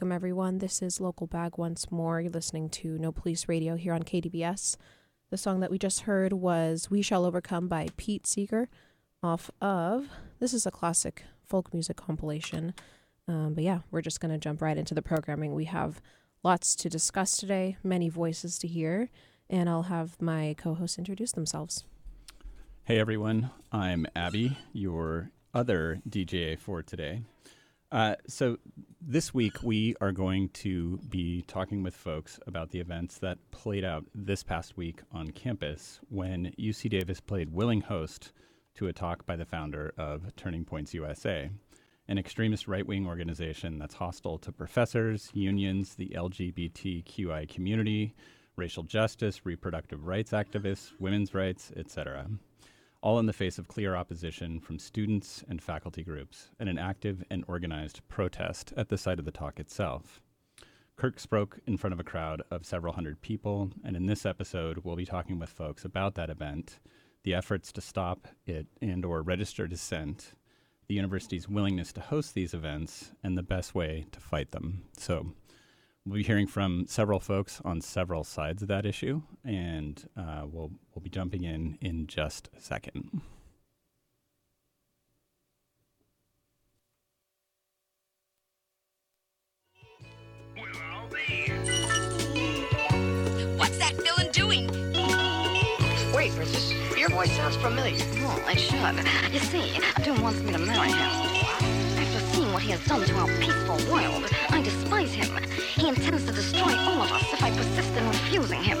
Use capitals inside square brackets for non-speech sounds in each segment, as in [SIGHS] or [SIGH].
Welcome, everyone. This is Local Bag once more. You're listening to No Police Radio here on KDVS. The song that we just heard was We Shall Overcome by Pete Seeger off of, this is a classic folk music compilation. Um, but yeah, we're just going to jump right into the programming. We have lots to discuss today, many voices to hear, and I'll have my co hosts introduce themselves. Hey everyone, I'm Abby, your other DJ for today. Uh, so this week we are going to be talking with folks about the events that played out this past week on campus when UC Davis played willing host to a talk by the founder of Turning Points USA, an extremist right-wing organization that's hostile to professors, unions, the LGBTQI community, racial justice, reproductive rights activists, women's rights, etc all in the face of clear opposition from students and faculty groups and an active and organized protest at the site of the talk itself. Kirk spoke in front of a crowd of several hundred people, and in this episode, we'll be talking with folks about that event, the efforts to stop it and or register dissent, the university's willingness to host these events, and the best way to fight them. So We'll be hearing from several folks on several sides of that issue, and uh, we'll we'll be jumping in in just a second. What's that villain doing? Wait, Princess, your voice sounds familiar. Oh, it should. You see, Doom wants me to marry him. What he has done to our peaceful world, I despise him. He intends to destroy all of us if I persist in refusing him.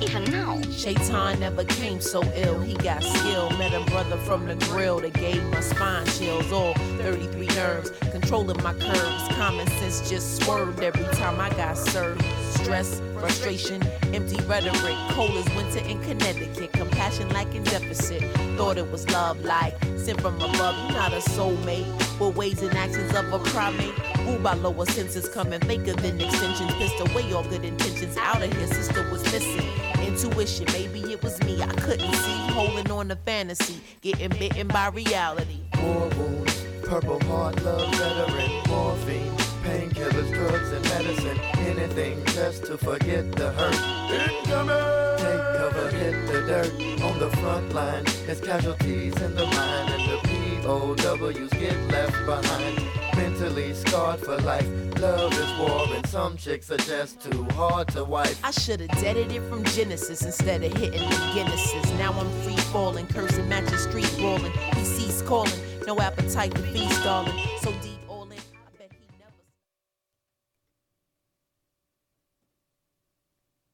Even now. Shaitan never came so ill. He got skill. Met a brother from the grill that gave my spine chills. All 33 nerves, controlling my curves. Common sense just swerved every time I got served. Stress, frustration, empty rhetoric. Cold as winter in Connecticut. Compassion like lacking deficit. Thought it was love like sent from above. You're not a soulmate. With ways and actions of a primate. Ruled by lower senses coming faker than extensions. Pissed away all good intentions. Out of here, sister was missing. Intuition, maybe it was me. I couldn't see. Holding on to fantasy. Getting bitten by reality. War wounds, purple heart, love veteran, morphine, painkillers, drugs, and medicine. Anything just to forget the hurt. Incoming! Take cover, hit the dirt. On the front line, there's casualties in the mind, and the POWs get left behind. Mentally scarred for life. Love is war, and some chicks are just too hard to wife. I should have deaded it from Genesis instead of hitting the Guinnesses. Now I'm free falling, cursing, matching street brawling. He ceased calling, no appetite to feast, darling. So deep all in, I bet he never.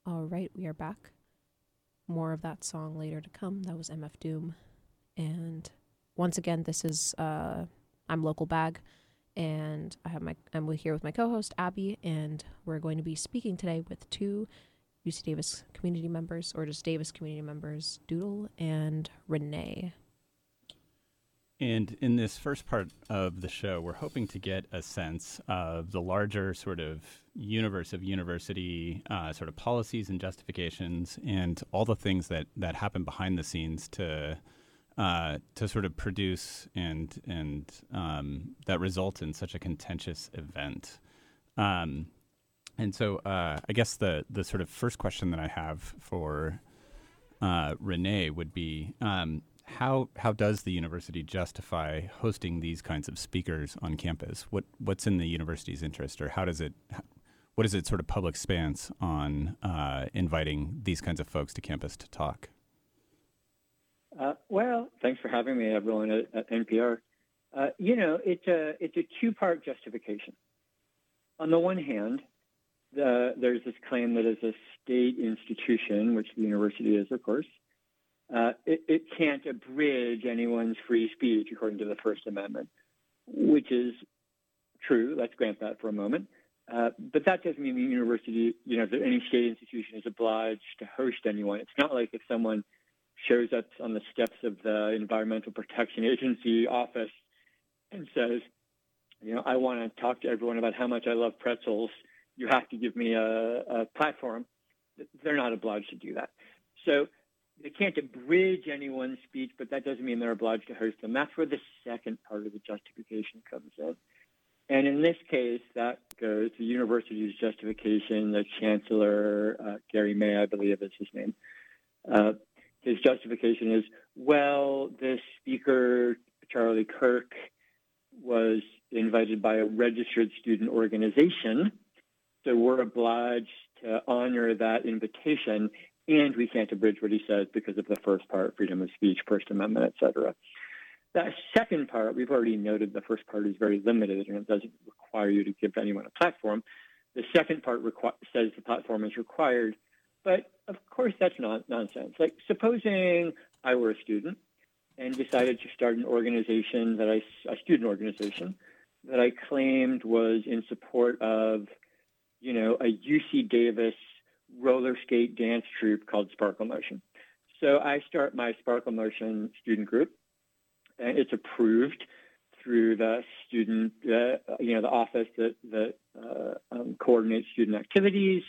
All right, we are back. More of that song later to come. That was MF Doom. And once again, this is uh, I'm Local Bag, and I have my I'm here with my co-host Abby, and we're going to be speaking today with two UC Davis community members, or just Davis community members, Doodle and Renee. And in this first part of the show, we're hoping to get a sense of the larger sort of universe of university uh, sort of policies and justifications, and all the things that that happen behind the scenes to uh, to sort of produce and and um, that result in such a contentious event. Um, and so, uh, I guess the the sort of first question that I have for uh, Renee would be um, how how does the university justify hosting these kinds of speakers on campus? What what's in the university's interest, or how does it what is its sort of public stance on uh, inviting these kinds of folks to campus to talk? Uh, well, thanks for having me, everyone at, at NPR. Uh, you know, it's a it's a two part justification. On the one hand, the, there's this claim that as a state institution, which the university is, of course, uh, it, it can't abridge anyone's free speech according to the First Amendment, which is true. Let's grant that for a moment. Uh, but that doesn't mean the university, you know, that any state institution is obliged to host anyone. It's not like if someone shows up on the steps of the Environmental Protection Agency office and says, you know, I want to talk to everyone about how much I love pretzels. You have to give me a, a platform. They're not obliged to do that. So they can't abridge anyone's speech, but that doesn't mean they're obliged to host them. That's where the second part of the justification comes in. And in this case, that goes the university's justification. The chancellor, uh, Gary May, I believe is his name, uh, his justification is, well, this speaker, Charlie Kirk, was invited by a registered student organization, so we're obliged to honor that invitation, and we can't abridge what he says because of the first part, freedom of speech, First Amendment, et cetera. That second part, we've already noted the first part is very limited and it doesn't require you to give anyone a platform. The second part requ- says the platform is required, but of course that's not nonsense. Like supposing I were a student and decided to start an organization that I, a student organization that I claimed was in support of, you know, a UC Davis roller skate dance troupe called Sparkle Motion. So I start my Sparkle Motion student group and it's approved through the student, uh, you know, the office that, that uh, um, coordinates student activities.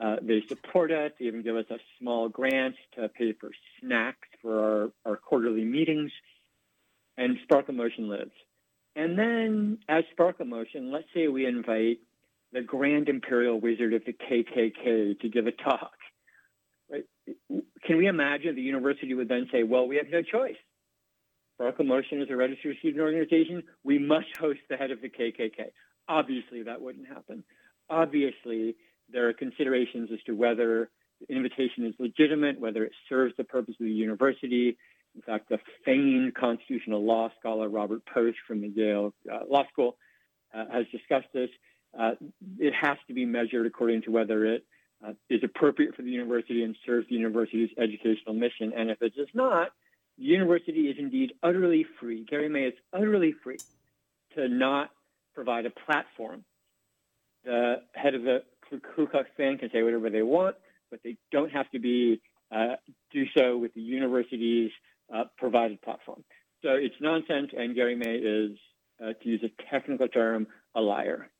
Uh, they support us. They even give us a small grant to pay for snacks for our, our quarterly meetings. And Sparkle Motion lives. And then, as Sparkle Motion, let's say we invite the Grand Imperial Wizard of the KKK to give a talk. Right? Can we imagine the university would then say, well, we have no choice. Sparkle Motion is a registered student organization. We must host the head of the KKK. Obviously, that wouldn't happen. Obviously, there are considerations as to whether the invitation is legitimate, whether it serves the purpose of the university. In fact, the famed constitutional law scholar Robert Post from the Yale uh, Law School uh, has discussed this. Uh, it has to be measured according to whether it uh, is appropriate for the university and serves the university's educational mission. And if it does not, the university is indeed utterly free. Gary May is utterly free to not provide a platform. The head of the Ku Klux Klan can say whatever they want, but they don't have to be uh, do so with the university's uh, provided platform. So it's nonsense, and Gary May is, uh, to use a technical term, a liar.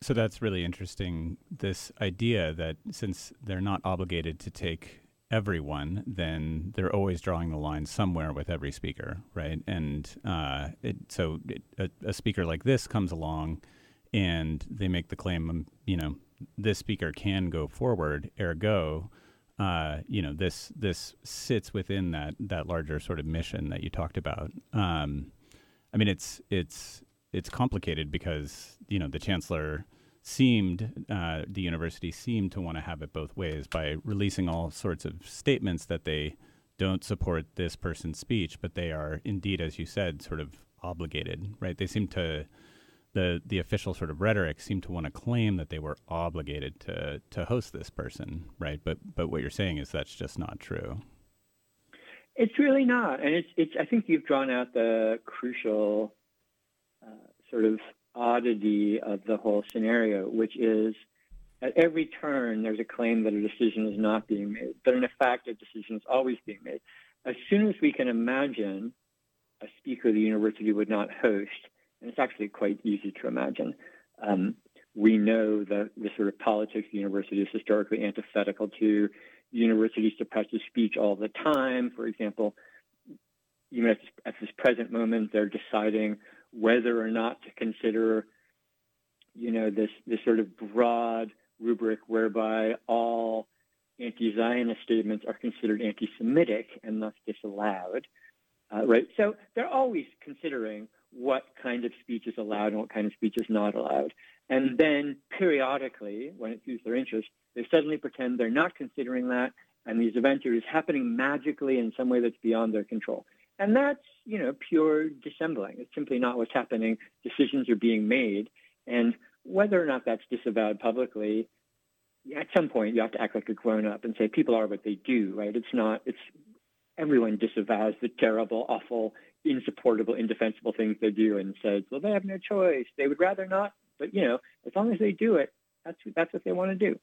So that's really interesting. This idea that since they're not obligated to take everyone, then they're always drawing the line somewhere with every speaker, right? And uh, it, so it, a, a, speaker like this comes along, and they make the claim, um, you know, this speaker can go forward. Ergo, uh, you know, this this sits within that that larger sort of mission that you talked about. Um, I mean, it's it's it's complicated because you know the chancellor seemed uh, the university seemed to want to have it both ways by releasing all sorts of statements that they don't support this person's speech, but they are indeed, as you said, sort of obligated, right? They seem to the the official sort of rhetoric seemed to want to claim that they were obligated to to host this person, right? But but what you're saying is that's just not true. It's really not, and it's it's. I think you've drawn out the crucial uh, sort of oddity of the whole scenario, which is at every turn there's a claim that a decision is not being made, but in fact a decision is always being made. As soon as we can imagine a speaker the university would not host, and it's actually quite easy to imagine. Um, we know that the sort of politics of university is historically antithetical to the university suppresses speech all the time. For example, even at this, at this present moment, they're deciding whether or not to consider, you know, this this sort of broad rubric whereby all anti-Zionist statements are considered anti-Semitic and thus disallowed, uh, right? So they're always considering what kind of speech is allowed and what kind of speech is not allowed. And then periodically, when it suits their interest, they suddenly pretend they're not considering that, and these events are just happening magically in some way that's beyond their control. And that's, you know, pure dissembling. It's simply not what's happening. Decisions are being made. And whether or not that's disavowed publicly, at some point you have to act like a grown up and say people are what they do, right? It's not, it's everyone disavows the terrible, awful, insupportable, indefensible things they do and says, well, they have no choice. They would rather not. But, you know, as long as they do it, that's, that's what they want to do.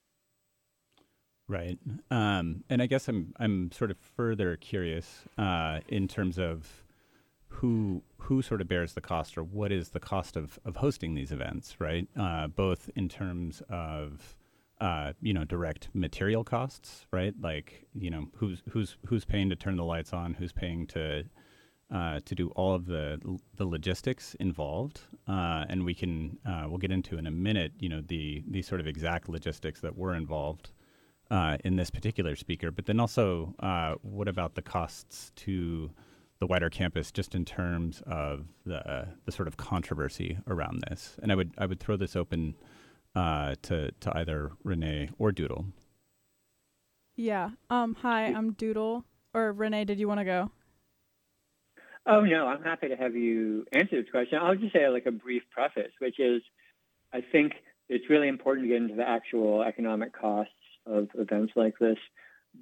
Right. Um, and I guess I'm I'm sort of further curious uh, in terms of who who sort of bears the cost, or what is the cost of of hosting these events, right? Uh, both in terms of uh, you know direct material costs, right? Like you know who's who's who's paying to turn the lights on, who's paying to uh, to do all of the the logistics involved, uh, and we can uh, we'll get into in a minute. You know the the sort of exact logistics that were involved uh, in this particular speaker, but then also uh, what about the costs to the wider campus, just in terms of the the sort of controversy around this? And I would I would throw this open uh, to to either Renee or Doodle. Yeah. Um. Hi, I'm Doodle. Or Renee, did you want to go? Oh no, I'm happy to have you answer this question. I'll just say like a brief preface, which is, I think it's really important to get into the actual economic costs of events like this,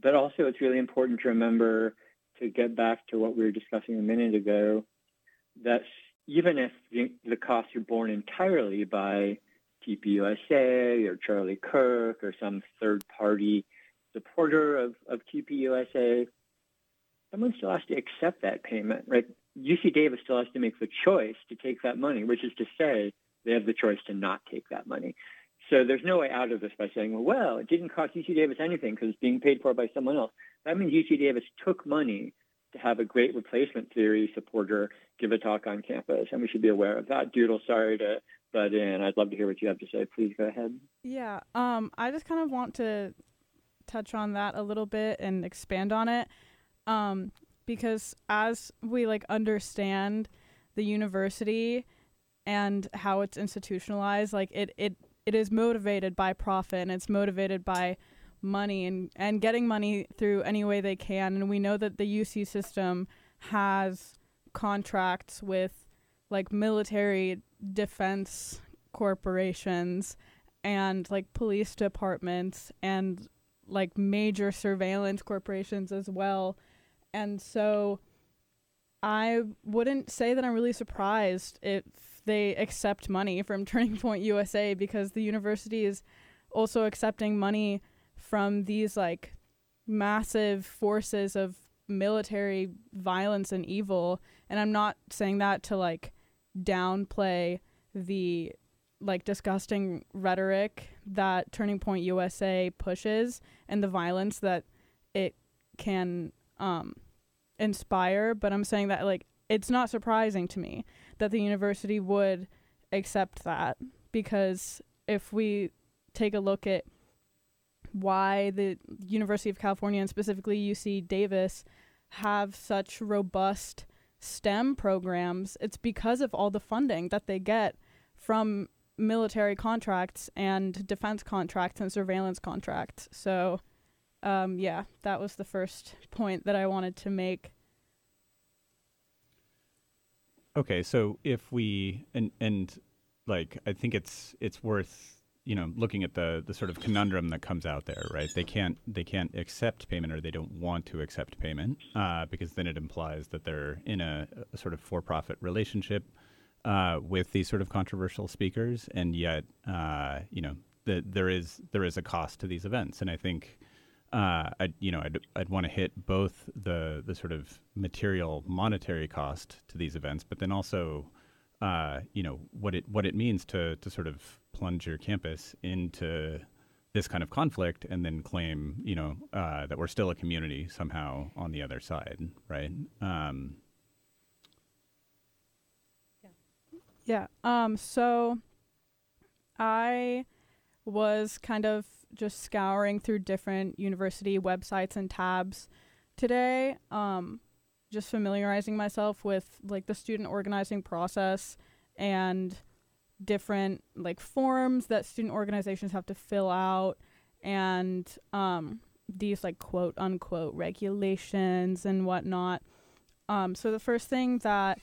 but also it's really important to remember to get back to what we were discussing a minute ago, that even if the, the costs are borne entirely by TPUSA or Charlie Kirk or some third party supporter of, of TPUSA, someone still has to accept that payment, right? UC Davis still has to make the choice to take that money, which is to say they have the choice to not take that money. So there's no way out of this by saying, well, well it didn't cost UC Davis anything because it's being paid for by someone else. That means UC Davis took money to have a great replacement theory supporter give a talk on campus, and we should be aware of that. Doodle, sorry to butt in. I'd love to hear what you have to say. Please go ahead. Yeah. Um. I just kind of want to touch on that a little bit and expand on it. Um. Because as we like understand the university and how it's institutionalized, like it it it is motivated by profit and it's motivated by money and, and getting money through any way they can. And we know that the UC system has contracts with like military defense corporations and like police departments and like major surveillance corporations as well. And so I wouldn't say that I'm really surprised if they accept money from [LAUGHS] Turning Point USA because the university is also accepting money from these like massive forces of military violence and evil. And I'm not saying that to like downplay the like disgusting rhetoric that Turning Point USA pushes and the violence that it can um inspire but I'm saying that like it's not surprising to me that the university would accept that because if we take a look at why the University of California and specifically UC Davis have such robust STEM programs, it's because of all the funding that they get from military contracts and defense contracts and surveillance contracts. So, um, yeah, that was the first point that I wanted to make. Okay, so if we and and like I think it's it's worth you know looking at the the sort of conundrum that comes out there, right? They can't they can't accept payment or they don't want to accept payment uh, because then it implies that they're in a, a sort of for-profit relationship uh, with these sort of controversial speakers, and yet uh, you know the, there is there is a cost to these events, and I think uh, I you know I'd I'd want to hit both the the sort of material monetary cost to these events, but then also uh, you know what it what it means to to sort of plunge your campus into this kind of conflict and then claim you know uh, that we're still a community somehow on the other side, right? Um, Yeah. Um so I was kind of just scouring through different university websites and tabs today, um just familiarizing myself with like the student organizing process and different like forms that student organizations have to fill out and um these like quote unquote regulations and whatnot. Um so the first thing that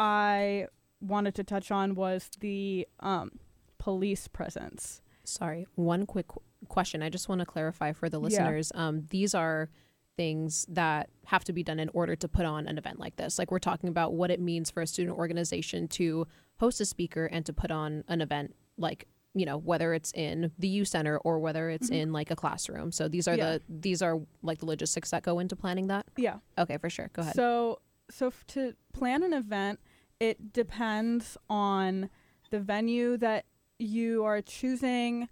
I wanted to touch on was the um, police presence. Sorry, one quick question. I just want to clarify for the listeners. Um, these are things that have to be done in order to put on an event like this. Like we're talking about what it means for a student organization to host a speaker and to put on an event like you know whether it's in the U Center or whether it's Mhm. in like a classroom. So these are Yeah. the these are like the logistics that go into planning that. Yeah. Okay, for sure. Go ahead. So so f- to plan an event, it depends on the venue that you are choosing,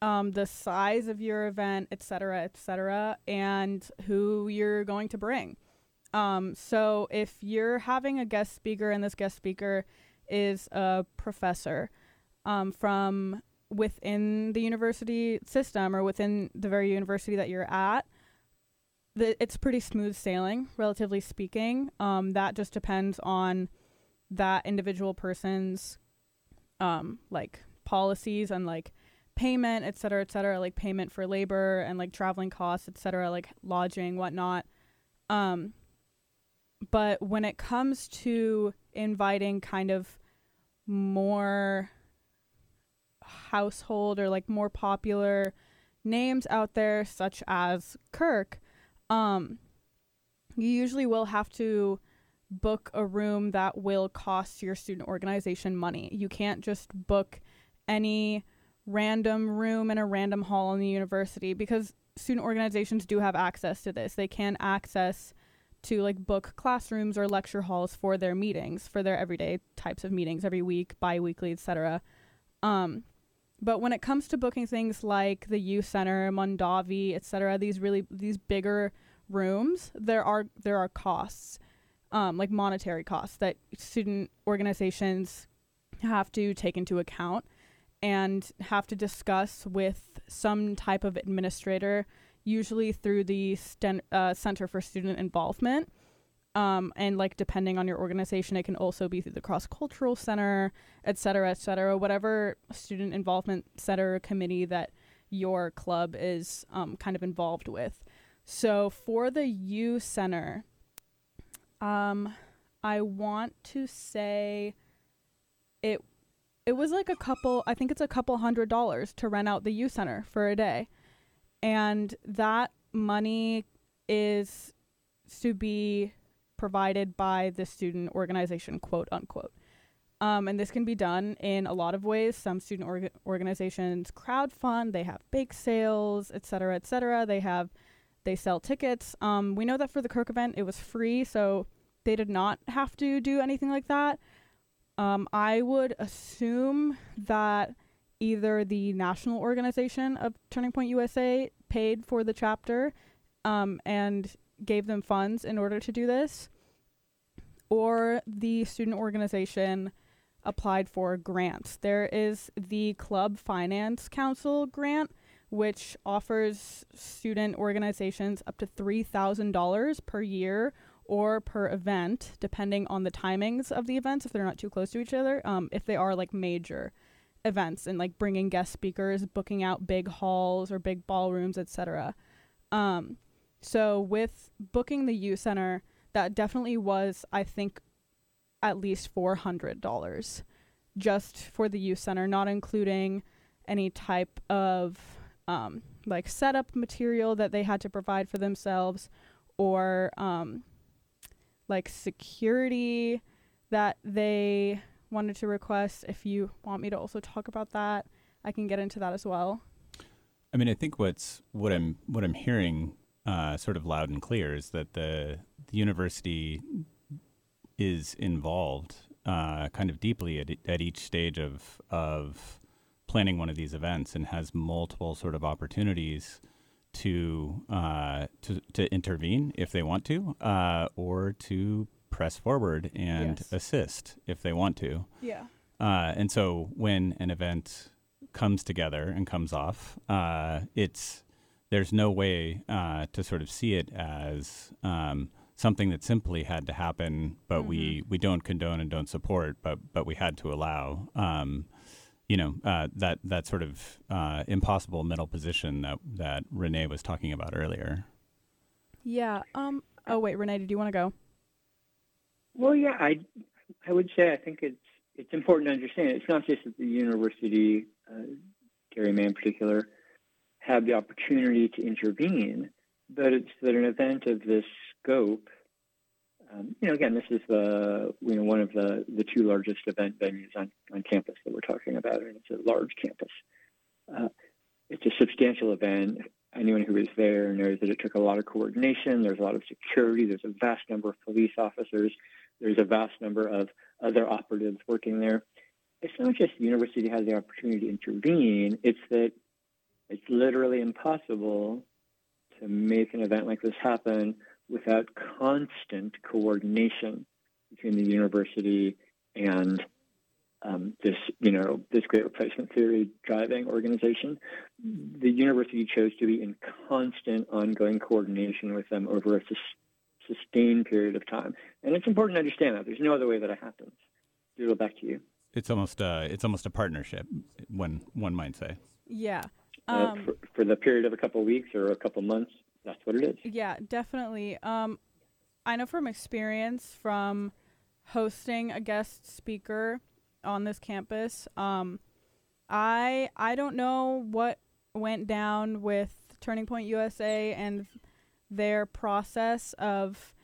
um, the size of your event, et cetera, et cetera, and who you're going to bring. Um, so if you're having a guest speaker and this guest speaker is a professor um, from within the university system or within the very university that you're at, the, it's pretty smooth sailing, relatively speaking. Um, that just depends on that individual person's um, like policies and like payment, et cetera, et cetera, like payment for labor and like traveling costs, et cetera, like lodging, whatnot. Um, but when it comes to inviting kind of more household or like more popular names out there, such as Kirk, um, you usually will have to book a room that will cost your student organization money. You can't just book any random room in a random hall in the university because student organizations do have access to this. They can access to like book classrooms or lecture halls for their meetings, for their everyday types of meetings every week, bi-weekly, etc. Um, but when it comes to booking things like the youth center, Mondavi, etc., these really these bigger rooms, there are there are costs, um, like monetary costs that student organizations have to take into account and have to discuss with some type of administrator, usually through the Sten- uh, Center for Student Involvement. Um, and like depending on your organization, it can also be through the Cross Cultural Center, et cetera, et cetera, whatever student involvement center committee that your club is um, kind of involved with. So for the U Center, um, I want to say it it was like a couple I think it's a couple hundred dollars to rent out the youth Center for a day. And that money is to be provided by the student organization, quote unquote. Um, and this can be done in a lot of ways. Some student orga- organizations crowdfund, they have bake sales, et cetera, et cetera. They have they sell tickets. Um, we know that for the Kirk event, it was free, so they did not have to do anything like that. Um, I would assume that either the national organization of Turning Point USA paid for the chapter um, and gave them funds in order to do this, or the student organization applied for grants. There is the Club Finance Council grant, which offers student organizations up to $3,000 per year or per event, depending on the timings of the events, if they're not too close to each other, um, if they are like major events and like bringing guest speakers, booking out big halls or big ballrooms, etc. Um, so with booking the U Center, that definitely was, I think, at least four hundred dollars just for the youth center, not including any type of um, like setup material that they had to provide for themselves or um, like security that they wanted to request. If you want me to also talk about that, I can get into that as well. I mean, I think what's what I'm what I'm hearing uh, sort of loud and clear is that the the university is involved uh, kind of deeply at, at each stage of of planning one of these events and has multiple sort of opportunities to uh, to to intervene if they want to, uh, or to press forward and Yes. assist if they want to. Yeah. Uh, and so when an event comes together and comes off, uh, it's there's no way uh, to sort of see it as um, something that simply had to happen, but we, we don't condone and don't support, but but we had to allow. Um, you know uh, that that sort of uh, impossible middle position that that Renee was talking about earlier. Yeah. Um. Oh wait, Renee, did you want to go? Well, yeah, I I would say I think it's it's important to understand it's not just that the university, uh, Gary May in particular, had the opportunity to intervene, but it's that an event of this scope. Um, you know, again, this is the you know one of the the two largest event venues on on campus that we're talking about, and it's a large campus. Uh, it's a substantial event. anyone who was there knows that it took a lot of coordination. There's a lot of security. There's a vast number of police officers. There's a vast number of other operatives working there. It's not just the university has the opportunity to intervene, it's that it's literally impossible to make an event like this happen without constant coordination between the university and um, this, you know, this great replacement theory driving organization. The university chose to be in constant, ongoing coordination with them over a sus- sustained period of time, and it's important to understand that. There's no other way that it happens. Doodle, back to you. It's almost a, it's almost a partnership, one one might say. Yeah. Uh, Um, for, for the period of a couple weeks or a couple months, that's what it is. Yeah, definitely. Um, I know from experience from hosting a guest speaker on this campus. Um, I I don't know what went down with Turning Point USA and their process of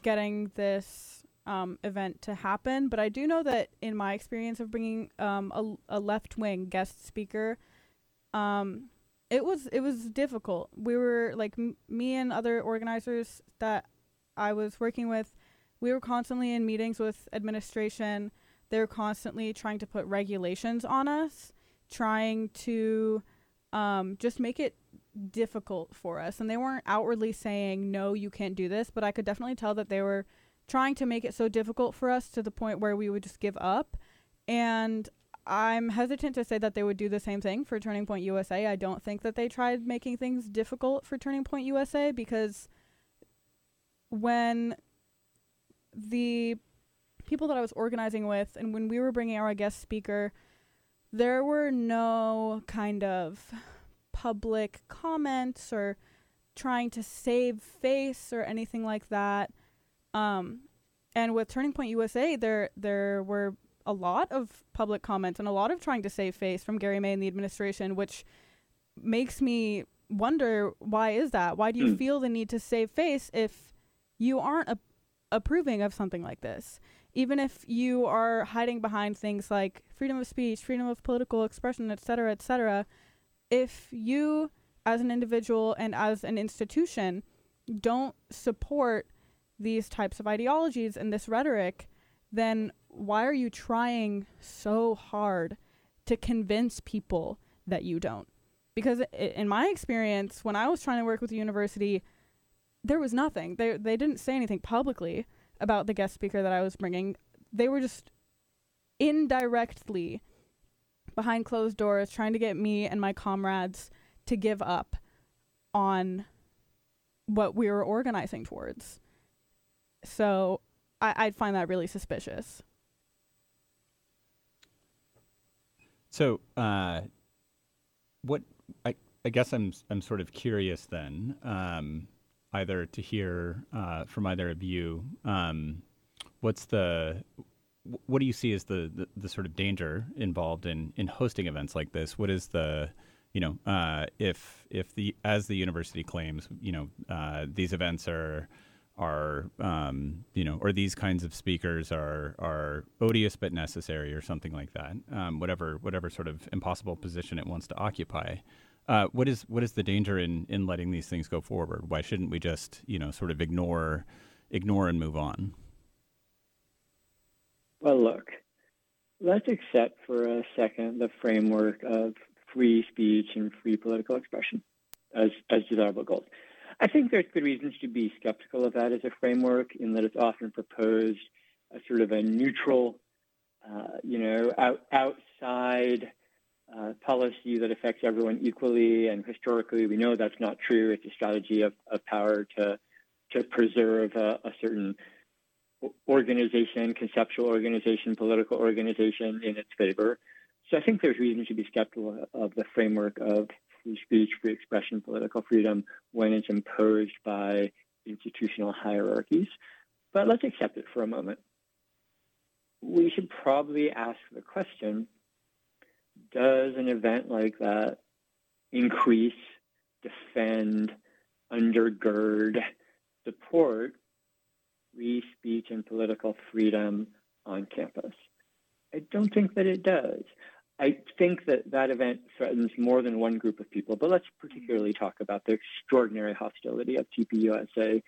getting this um, event to happen, but I do know that in my experience of bringing um, a, a left wing guest speaker, um, it was it was difficult. We were like m- me and other organizers that I was working with. We were constantly in meetings with administration. They were constantly trying to put regulations on us, trying to um, just make it difficult for us. And they weren't outwardly saying no, you can't do this, but I could definitely tell that they were trying to make it so difficult for us to the point where we would just give up. And I'm hesitant to say that they would do the same thing for Turning Point USA. I don't think that they tried making things difficult for Turning Point USA because when the people that I was organizing with and when we were bringing our guest speaker, there were no kind of public comments or trying to save face or anything like that. Um, and with Turning Point USA, there there were a lot of public comments and a lot of trying to save face from Gary May and the administration, which makes me wonder why is that? Why do you Mm. feel the need to save face if you aren't a- approving of something like this? Even if you are hiding behind things like freedom of speech, freedom of political expression, et cetera, et cetera, if you as an individual and as an institution don't support these types of ideologies and this rhetoric, then why are you trying so hard to convince people that you don't? Because in my experience, when I was trying to work with the university, there was nothing. They they didn't say anything publicly about the guest speaker that I was bringing. They were just indirectly behind closed doors trying to get me and my comrades to give up on what we were organizing towards. So I, I'd find that really suspicious. So, uh, what I, I guess I'm I'm sort of curious then, um, either to hear uh, from either of you, um, what's the what do you see as the, the, the sort of danger involved in, in hosting events like this? What is the you know uh, if if the as the university claims, you know uh, these events are are um, you know or these kinds of speakers are are odious but necessary or something like that um, whatever whatever sort of impossible position it wants to occupy. Uh, what is what is the danger in in letting these things go forward? Why shouldn't we just you know sort of ignore ignore and move on? Well, look, let's accept for a second the framework of free speech and free political expression as, as desirable goals. I think there's good reasons to be skeptical of that as a framework in that it's often proposed as sort of a neutral, uh, you know, out, outside uh, policy that affects everyone equally. And historically, we know that's not true. It's a strategy of, of power to, to preserve a, a certain organization, conceptual organization, political organization in its favor. So I think there's reason to be skeptical of the framework of free speech, free expression, political freedom when it's imposed by institutional hierarchies. But let's accept it for a moment. We should probably ask the question Does an event like that increase, defend, undergird, support free speech and political freedom on campus? I don't think that it does. I think that that event threatens more than one group of people, but let's particularly talk about the extraordinary hostility of TPUSA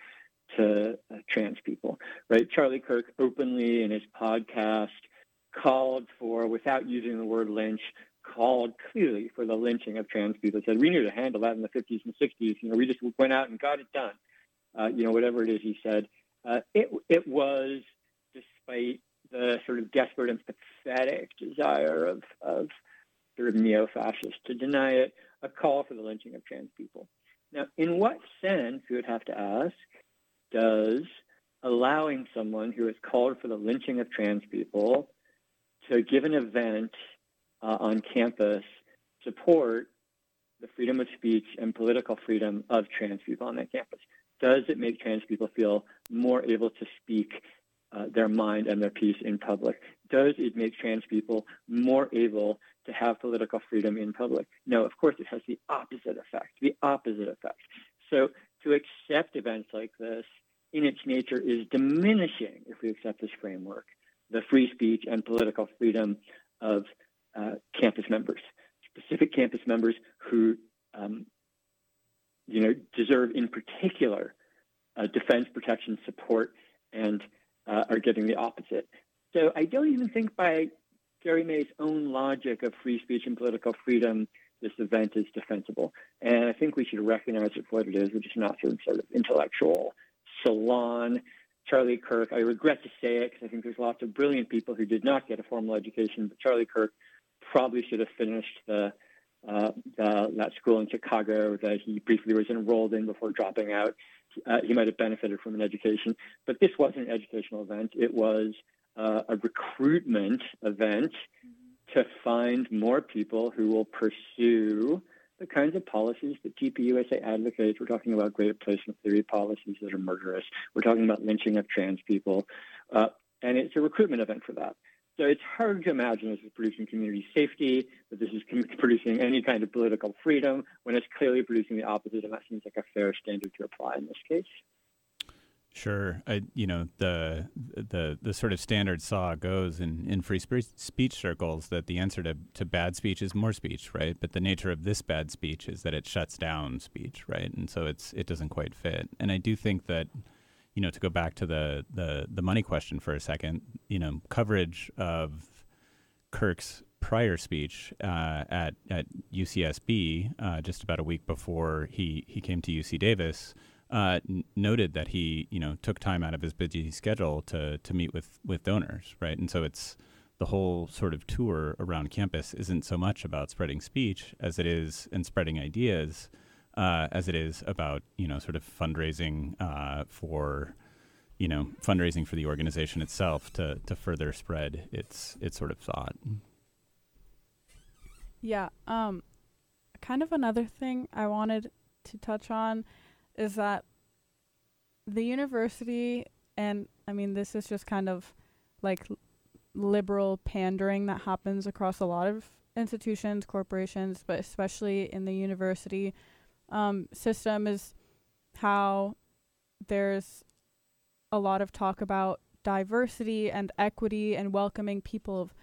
to uh, trans people, right? Charlie Kirk openly in his podcast called for, without using the word lynch, called clearly for the lynching of trans people. Said we need to handle that in the 50s and 60s. You know, we just went out and got it done. Uh, you know, whatever it is he said. Uh, it it was, despite the sort of desperate and pathetic desire of of sort of neo-fascists to deny it, a call for the lynching of trans people. Now, in what sense, you would have to ask, does allowing someone who has called for the lynching of trans people to give an event uh, on campus support the freedom of speech and political freedom of trans people on that campus? Does it make trans people feel more able to speak uh, their mind and their peace in public? Does it make trans people more able to have political freedom in public? No, of course, it has the opposite effect. The opposite effect. So to accept events like this in its nature is diminishing, if we accept this framework, the free speech and political freedom of uh, campus members, specific campus members who, um, you know, deserve in particular uh, defense, protection, support, and uh, are getting the opposite. So I don't even think by Gary May's own logic of free speech and political freedom, this event is defensible. And I think we should recognize it for what it is, which is not some sort of intellectual salon. Charlie Kirk, I regret to say it because I think there's lots of brilliant people who did not get a formal education, but Charlie Kirk probably should have finished the, uh, the that school in Chicago that he briefly was enrolled in before dropping out. Uh, he might have benefited from an education, but this wasn't an educational event. It was uh, a recruitment event mm-hmm. to find more people who will pursue the kinds of policies that TPUSA advocates. We're talking about great replacement theory policies that are murderous. We're talking about lynching of trans people. Uh, and it's a recruitment event for that. So it's hard to imagine this is producing community safety, that this is producing any kind of political freedom, when it's clearly producing the opposite, and that seems like a fair standard to apply in this case. Sure, I, you know the the the sort of standard saw goes in, in free speech circles that the answer to, to bad speech is more speech, right? But the nature of this bad speech is that it shuts down speech, right? And so it's it doesn't quite fit. And I do think that, you know, to go back to the the the money question for a second, you know, coverage of Kirk's prior speech uh, at at UCSB uh, just about a week before he he came to UC Davis uh, n- noted that he, you know, took time out of his busy schedule to to meet with with donors, right? And so it's the whole sort of tour around campus isn't so much about spreading speech as it is and spreading ideas, uh, as it is about you know sort of fundraising uh, for you know fundraising for the organization itself to to further spread its its sort of thought. Yeah. Um. Kind of another thing I wanted to touch on is that the university, and I mean, this is just kind of like liberal pandering that happens across a lot of institutions, corporations, but especially in the university um, system, is how there's a lot of talk about diversity and equity and welcoming people of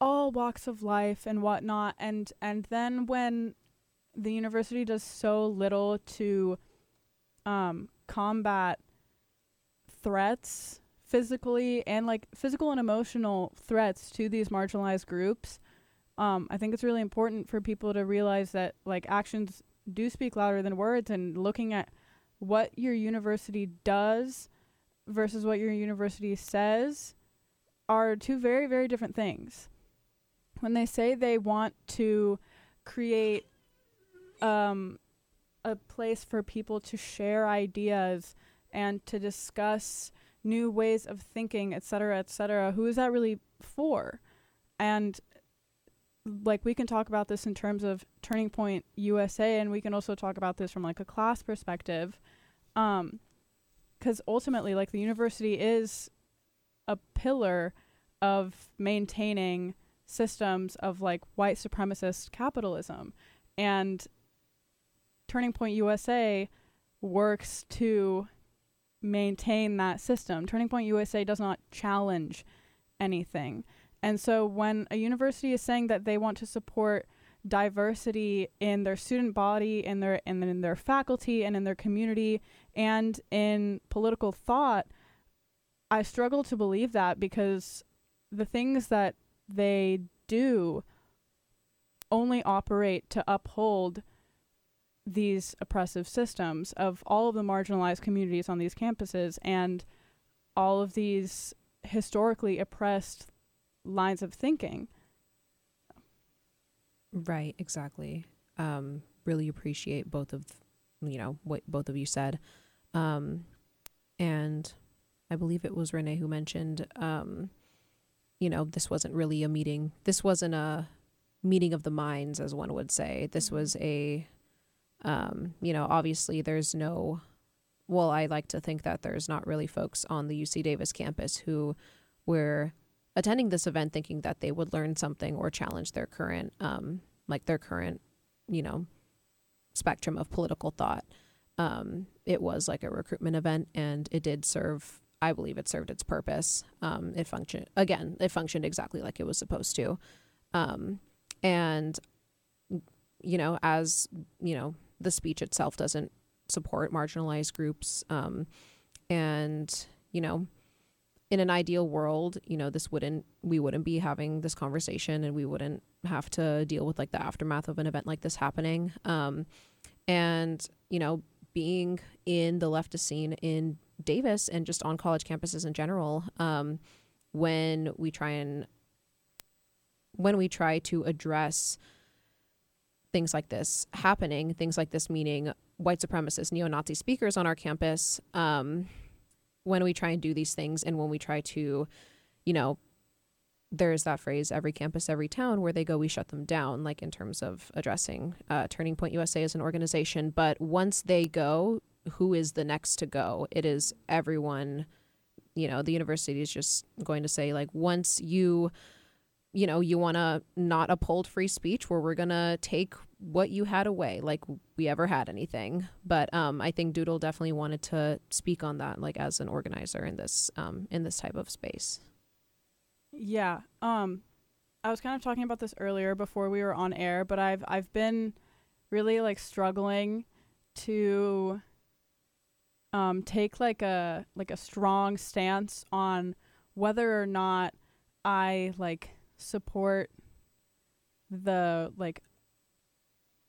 all walks of life and whatnot and and then when the university does so little to um, combat threats physically and like physical and emotional threats to these marginalized groups. Um, I think it's really important for people to realize that like actions do speak louder than words and looking at what your university does versus what your university says are two very, very different things. When they say they want to create um, a place for people to share ideas and to discuss new ways of thinking, et cetera, et cetera. Who is that really for? And like we can talk about this in terms of Turning Point USA, and we can also talk about this from like a class perspective, Um because ultimately, like the university is a pillar of maintaining systems of like white supremacist capitalism, and Turning Point USA works to maintain that system. Turning Point USA does not challenge anything. And so when a university is saying that they want to support diversity in their student body, in their and in their faculty and in their community and in political thought, I struggle to believe that because the things that they do only operate to uphold these oppressive systems of all of the marginalized communities on these campuses and all of these historically oppressed lines of thinking. Right, exactly. Um, really appreciate both of you know what both of you said. Um, and I believe it was Renee who mentioned um, you know, this wasn't really a meeting. This wasn't a meeting of the minds, as one would say. This was a, um, you know, obviously there's no, well, I like to think that there's not really folks on the UC Davis campus who were attending this event thinking that they would learn something or challenge their current, um, like their current, you know, spectrum of political thought. Um, it was like a recruitment event and it did serve I believe it served its purpose. Um, it functioned again. It functioned exactly like it was supposed to, um, and you know, as you know, the speech itself doesn't support marginalized groups, um, and you know, in an ideal world, you know, this wouldn't we wouldn't be having this conversation, and we wouldn't have to deal with like the aftermath of an event like this happening. Um, and you know, being in the leftist scene in Davis and just on college campuses in general, um, when we try and when we try to address things like this happening, things like this meaning white supremacist, neo-Nazi speakers on our campus, um, when we try and do these things, and when we try to, you know, there's that phrase every campus every town where they go we shut them down like in terms of addressing uh, turning point usa as an organization but once they go who is the next to go. It is everyone, you know, the university is just going to say, like, once you, you know, you want to not uphold free speech, where we're going to take what you had away, like we ever had anything. But um, I think Doodle definitely wanted to speak on that, like as an organizer in this um, in this type of space. Yeah. Um, I was kind of talking about this earlier before we were on air, but I've I've been really like struggling to um, take like a like a strong stance on whether or not I like support the like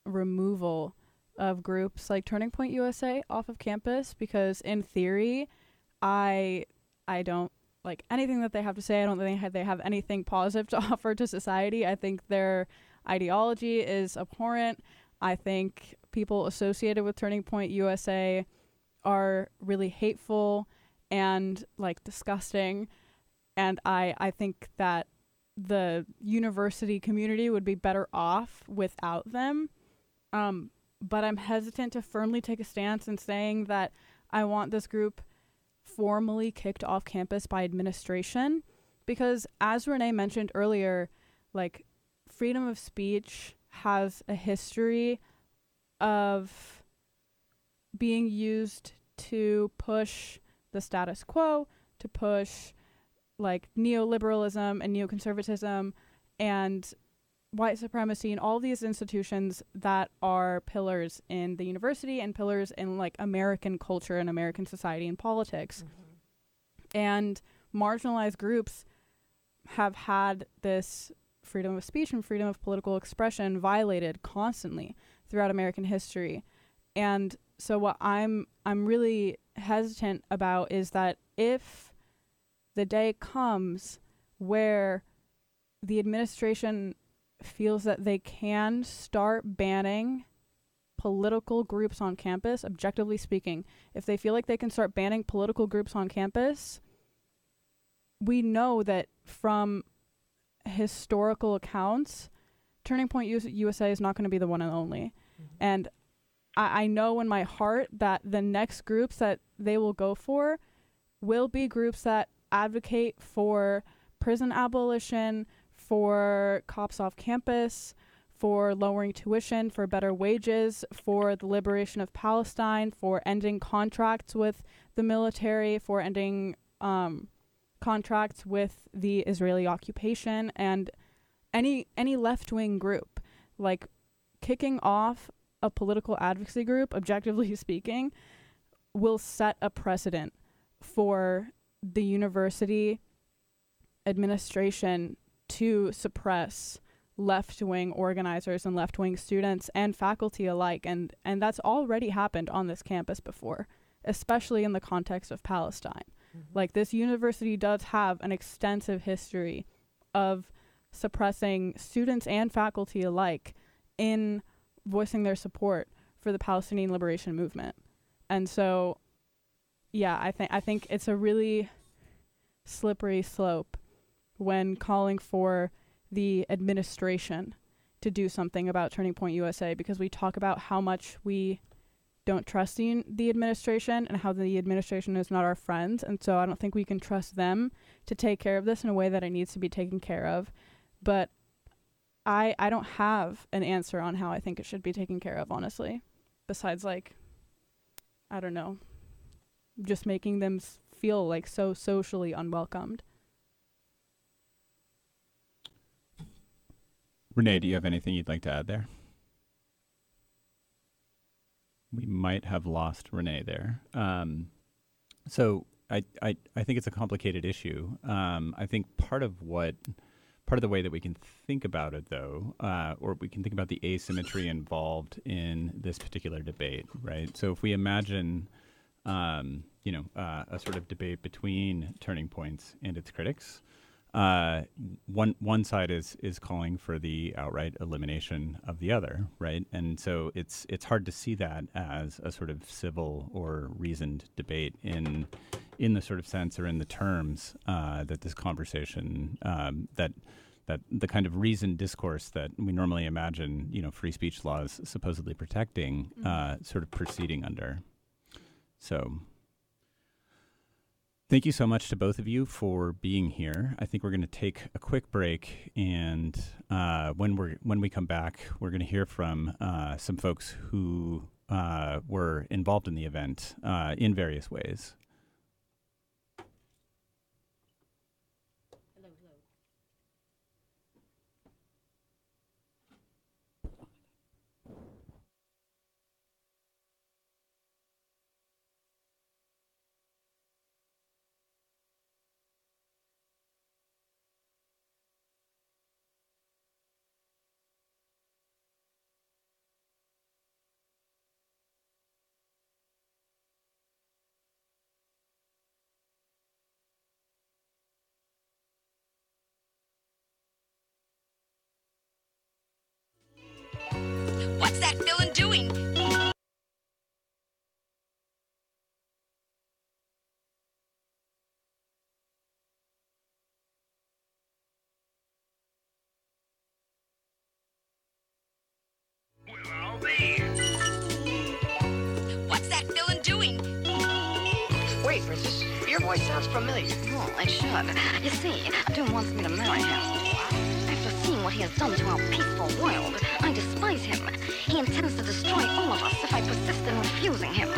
removal of groups like Turning Point USA off of campus because in theory I I don't like anything that they have to say. I don't think they have anything positive [LAUGHS] to offer to society. I think their ideology is abhorrent. I think people associated with Turning Point USA are really hateful and like disgusting and I I think that the university community would be better off without them. Um, but I'm hesitant to firmly take a stance in saying that I want this group formally kicked off campus by administration because as Renee mentioned earlier, like freedom of speech has a history of being used to push the status quo, to push like neoliberalism and neoconservatism and white supremacy and all these institutions that are pillars in the university and pillars in like American culture and American society and politics. Mm-hmm. And marginalized groups have had this freedom of speech and freedom of political expression violated constantly throughout American history. And so what I'm I'm really hesitant about is that if the day comes where the administration feels that they can start banning political groups on campus, objectively speaking, if they feel like they can start banning political groups on campus, we know that from historical accounts, Turning Point USA is not going to be the one and only. Mm-hmm. And I, I know in my heart that the next groups that they will go for will be groups that advocate for prison abolition, for cops off campus, for lowering tuition, for better wages, for the liberation of Palestine, for ending contracts with the military, for ending um, contracts with the Israeli occupation and any any left wing group. Like kicking off a political advocacy group objectively [LAUGHS] speaking will set a precedent for the university administration to suppress left wing organizers and left wing students and faculty alike and and that's already happened on this campus before especially in the context of Palestine mm-hmm. like this university does have an extensive history of suppressing students and faculty alike in voicing their support for the Palestinian liberation movement. And so yeah, I think I think it's a really slippery slope when calling for the administration to do something about Turning Point USA because we talk about how much we don't trust the, the administration and how the administration is not our friends. And so I don't think we can trust them to take care of this in a way that it needs to be taken care of. But I I don't have an answer on how I think it should be taken care of, honestly. Besides like I don't know, just making them feel like so socially unwelcomed. Renee, do you have anything you'd like to add there? We might have lost Renee there. Um, so I, I, I think it's a complicated issue. Um, I think part of what part of the way that we can think about it, though, uh, or we can think about the asymmetry involved in this particular debate, right? So if we imagine, um, you know, uh, a sort of debate between Turning Points and its critics, uh, one one side is is calling for the outright elimination of the other, right? And so it's it's hard to see that as a sort of civil or reasoned debate in in the sort of sense or in the terms uh, that this conversation um, that that the kind of reasoned discourse that we normally imagine, you know, free speech laws supposedly protecting, uh, sort of proceeding under. So. Thank you so much to both of you for being here. I think we're going to take a quick break, and uh, when we when we come back, we're going to hear from uh, some folks who uh, were involved in the event uh, in various ways. Your voice sounds familiar. Well, it should. You see, Doom wants me to marry him. What he has done to our peaceful world, I despise him. He intends to destroy all of us if I persist in refusing him.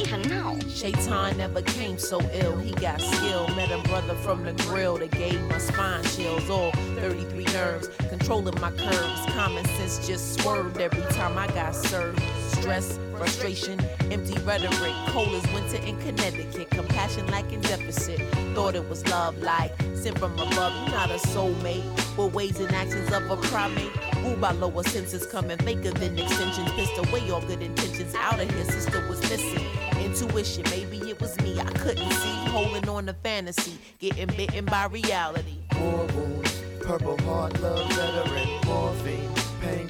Even now. Shaitan never came so ill. He got skill. Met a brother from the grill that gave my spine chills. All 33 nerves, controlling my curves. Common sense just swerved every time I got served. Stress, frustration, empty rhetoric. Cold as winter in Connecticut. Compassion lacking deficit. Thought it was love like sent from above. You're not a soulmate. With ways and actions of a primate. Ruled by lower senses, coming faker than extensions. Pissed away all good intentions. Out of here, sister was missing. Intuition, maybe it was me. I couldn't see. Holding on to fantasy. Getting bitten by reality. War wounds, purple heart, love veteran, morphine,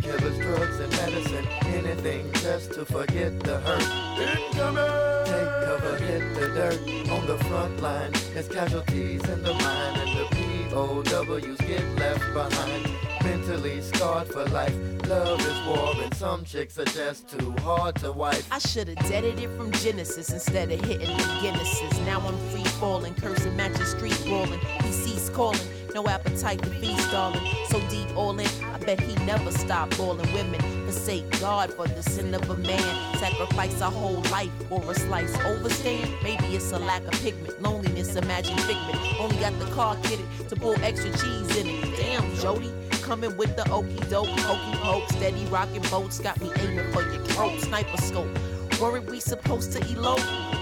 painkillers, drugs, and medicine. Anything just to forget the hurt. Incoming! Take cover, hit the dirt. On the front line, there's casualties in the mind, and the POWs get left behind. Mentally scarred for life. Love is war, and some chicks are just too hard to wife. I should have deaded it from Genesis instead of hitting the Guinnesses. Now I'm free falling, cursing, matching street brawling. He ceased calling, No appetite to feast, darling. So deep all in, I bet he never stopped balling women. Forsake God for the sin of a man. Sacrifice a whole life for a slice. Overstand? Maybe it's a lack of pigment. Loneliness, imagine figment. Only got the car kitted to pull extra cheese in it. Damn, Jody. Coming with the okey doke, hokey poke, steady rocking boats, got me aiming for your throat. Sniper scope. Worried we supposed to elope.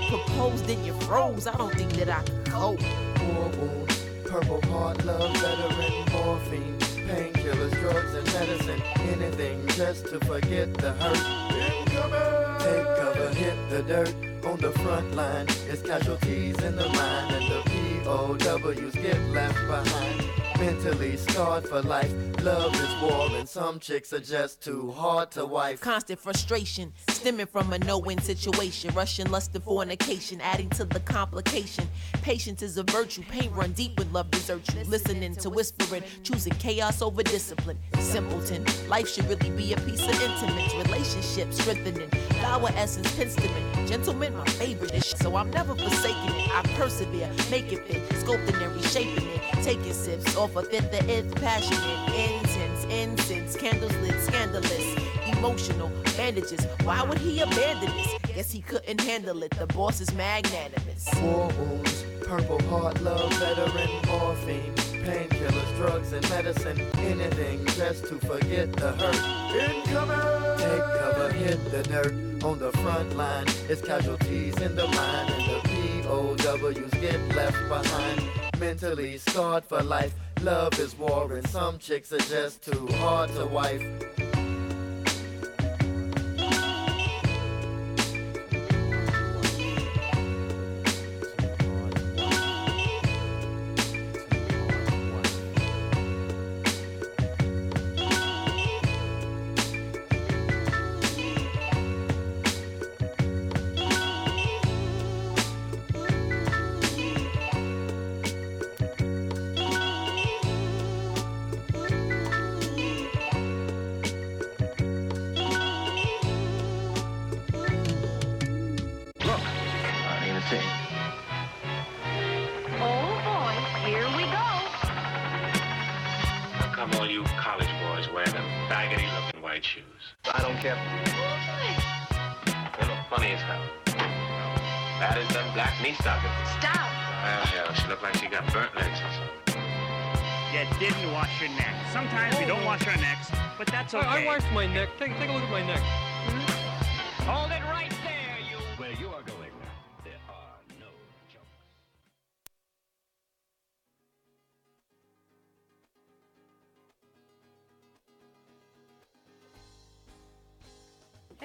Proposed then you froze. I don't think that I can cope. Purple heart, love, veteran, morphine, painkillers, drugs, and medicine. Anything just to forget the hurt. Take cover, hit the dirt. On the front line, it's casualties in the mind, and the POWs get left behind. Mentally scarred for life. Love is war, and some chicks are just too hard to wife. Constant frustration stemming from a no-win situation. Russian lust and fornication, adding to the complication. Patience is a virtue. Pain run deep when love deserts you. Listening to whispering, choosing chaos over discipline. Simpleton, life should really be a piece of intimates. Relationships strengthening. Flower essence, penstement. Gentlemen, my favorite is so I'm never forsaking it. I persevere, make it fit, sculpting and reshaping it. Taking sips off of it, the it's passionate, intense, incense, candles lit, scandalous, emotional, bandages. Why would he abandon this? Guess he couldn't handle it. The boss is magnanimous. War wounds, purple heart, love, veteran, morphine, painkillers, drugs, and medicine. Anything just to forget the hurt. Incoming! Take cover, hit the dirt. On the front line, it's casualties in the mind, and the POWs get left behind. Mentally scarred for life. Love is war, and some chicks are just too hard to wife. White shoes? I don't care. They look funny as hell. That is as them black knee stockings. Stop. Oh, well, hell, she looked like she got burnt legs or something. You didn't wash your neck. Sometimes we don't wash our necks, but that's okay. I, I washed my neck. Take, take a look at my neck. Hold it right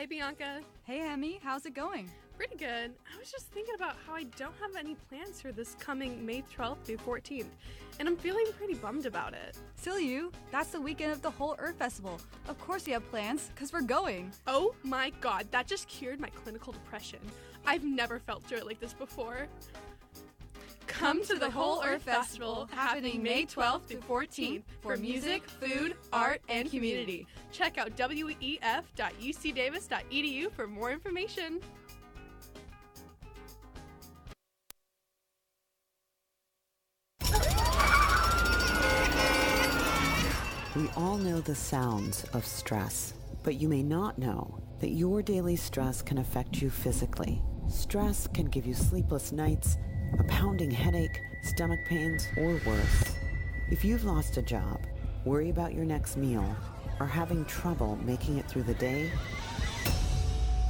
Hey Bianca. Hey Emmy, how's it going? Pretty good. I was just thinking about how I don't have any plans for this coming May 12th through 14th, and I'm feeling pretty bummed about it. Silly you, that's the weekend of the whole Earth Festival. Of course you have plans, because we're going. Oh my god, that just cured my clinical depression. I've never felt joy like this before. Come to the Whole Earth Festival happening May 12th to 14th for music, food, art, and community. Check out wef.ucdavis.edu for more information. We all know the sounds of stress, but you may not know that your daily stress can affect you physically. Stress can give you sleepless nights, a pounding headache, stomach pains, or worse. If you've lost a job, worry about your next meal, or having trouble making it through the day,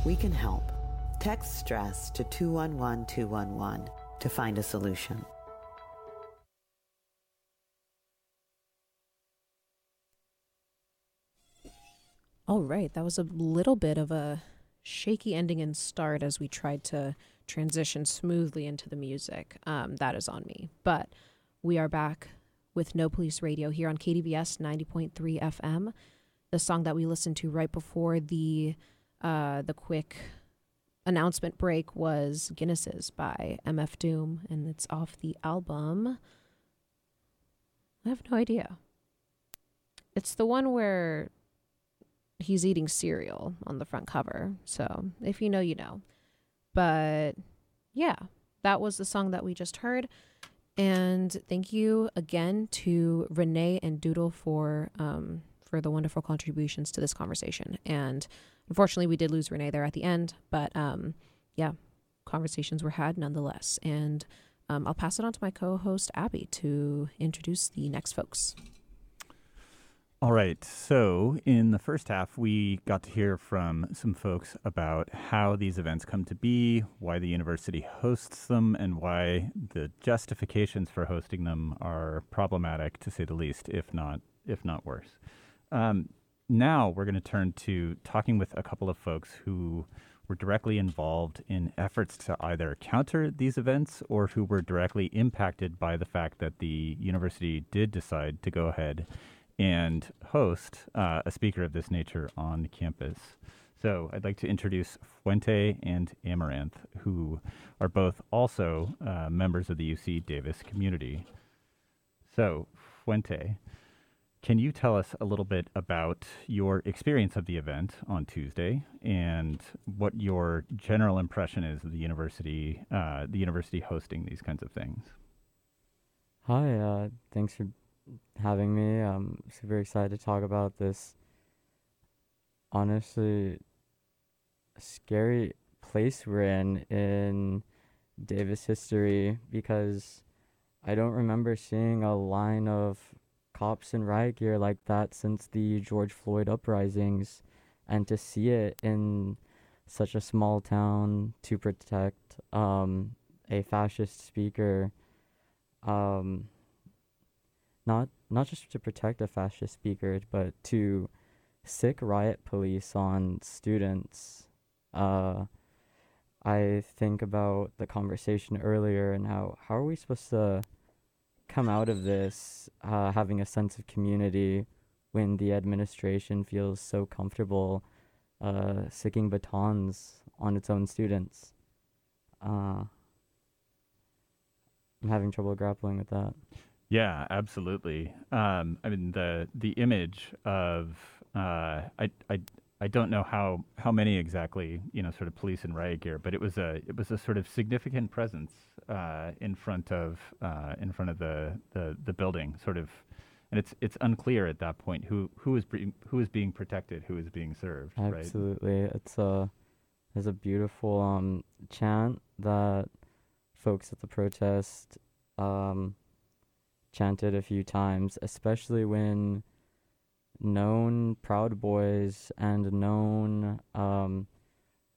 we can help. Text stress to 211 211 to find a solution. All right, that was a little bit of a shaky ending and start as we tried to transition smoothly into the music. Um, that is on me. But we are back with No Police Radio here on KDVS 90.3 FM. The song that we listened to right before the uh, the quick announcement break was Guinnesses by MF Doom, and it's off the album. I have no idea. It's the one where he's eating cereal on the front cover. So if you know, you know. But yeah, that was the song that we just heard. And thank you again to Renee and Doodle for um, for the wonderful contributions to this conversation. And unfortunately, we did lose Renee there at the end, but um, yeah, conversations were had nonetheless. And um, I'll pass it on to my co-host Abby to introduce the next folks. All right. So, in the first half, we got to hear from some folks about how these events come to be, why the university hosts them, and why the justifications for hosting them are problematic, to say the least, if not if not worse. Um, now we're going to turn to talking with a couple of folks who were directly involved in efforts to either counter these events or who were directly impacted by the fact that the university did decide to go ahead and host uh, a speaker of this nature on campus. So I'd like to introduce Fuente and Amaranth, who are both also uh, members of the UC Davis community. So, Fuente, can you tell us a little bit about your experience of the event on Tuesday and what your general impression is of the university, uh, the university hosting these kinds of things? Hi, uh, thanks for having me. I'm super excited to talk about this honestly scary place we're in in Davis history because I don't remember seeing a line of cops in riot gear like that since the George Floyd uprisings and to see it in such a small town to protect um, a fascist speaker um, not not just to protect a fascist speaker, but to sic riot police on students. Uh, I think about the conversation earlier and how how are we supposed to come out of this uh, having a sense of community when the administration feels so comfortable uh, siccing batons on its own students. Uh, I'm having trouble grappling with that. Yeah, absolutely. Um, I mean the the image of uh, I I I don't know how how many exactly you know sort of police in riot gear, but it was a it was a sort of significant presence uh, in front of uh, in front of the, the the building, sort of, and it's it's unclear at that point who who is being who is being protected, who is being served. Absolutely, right? it's a there's a beautiful um, chant that folks at the protest um, chanted a few times, especially when known Proud Boys and known um,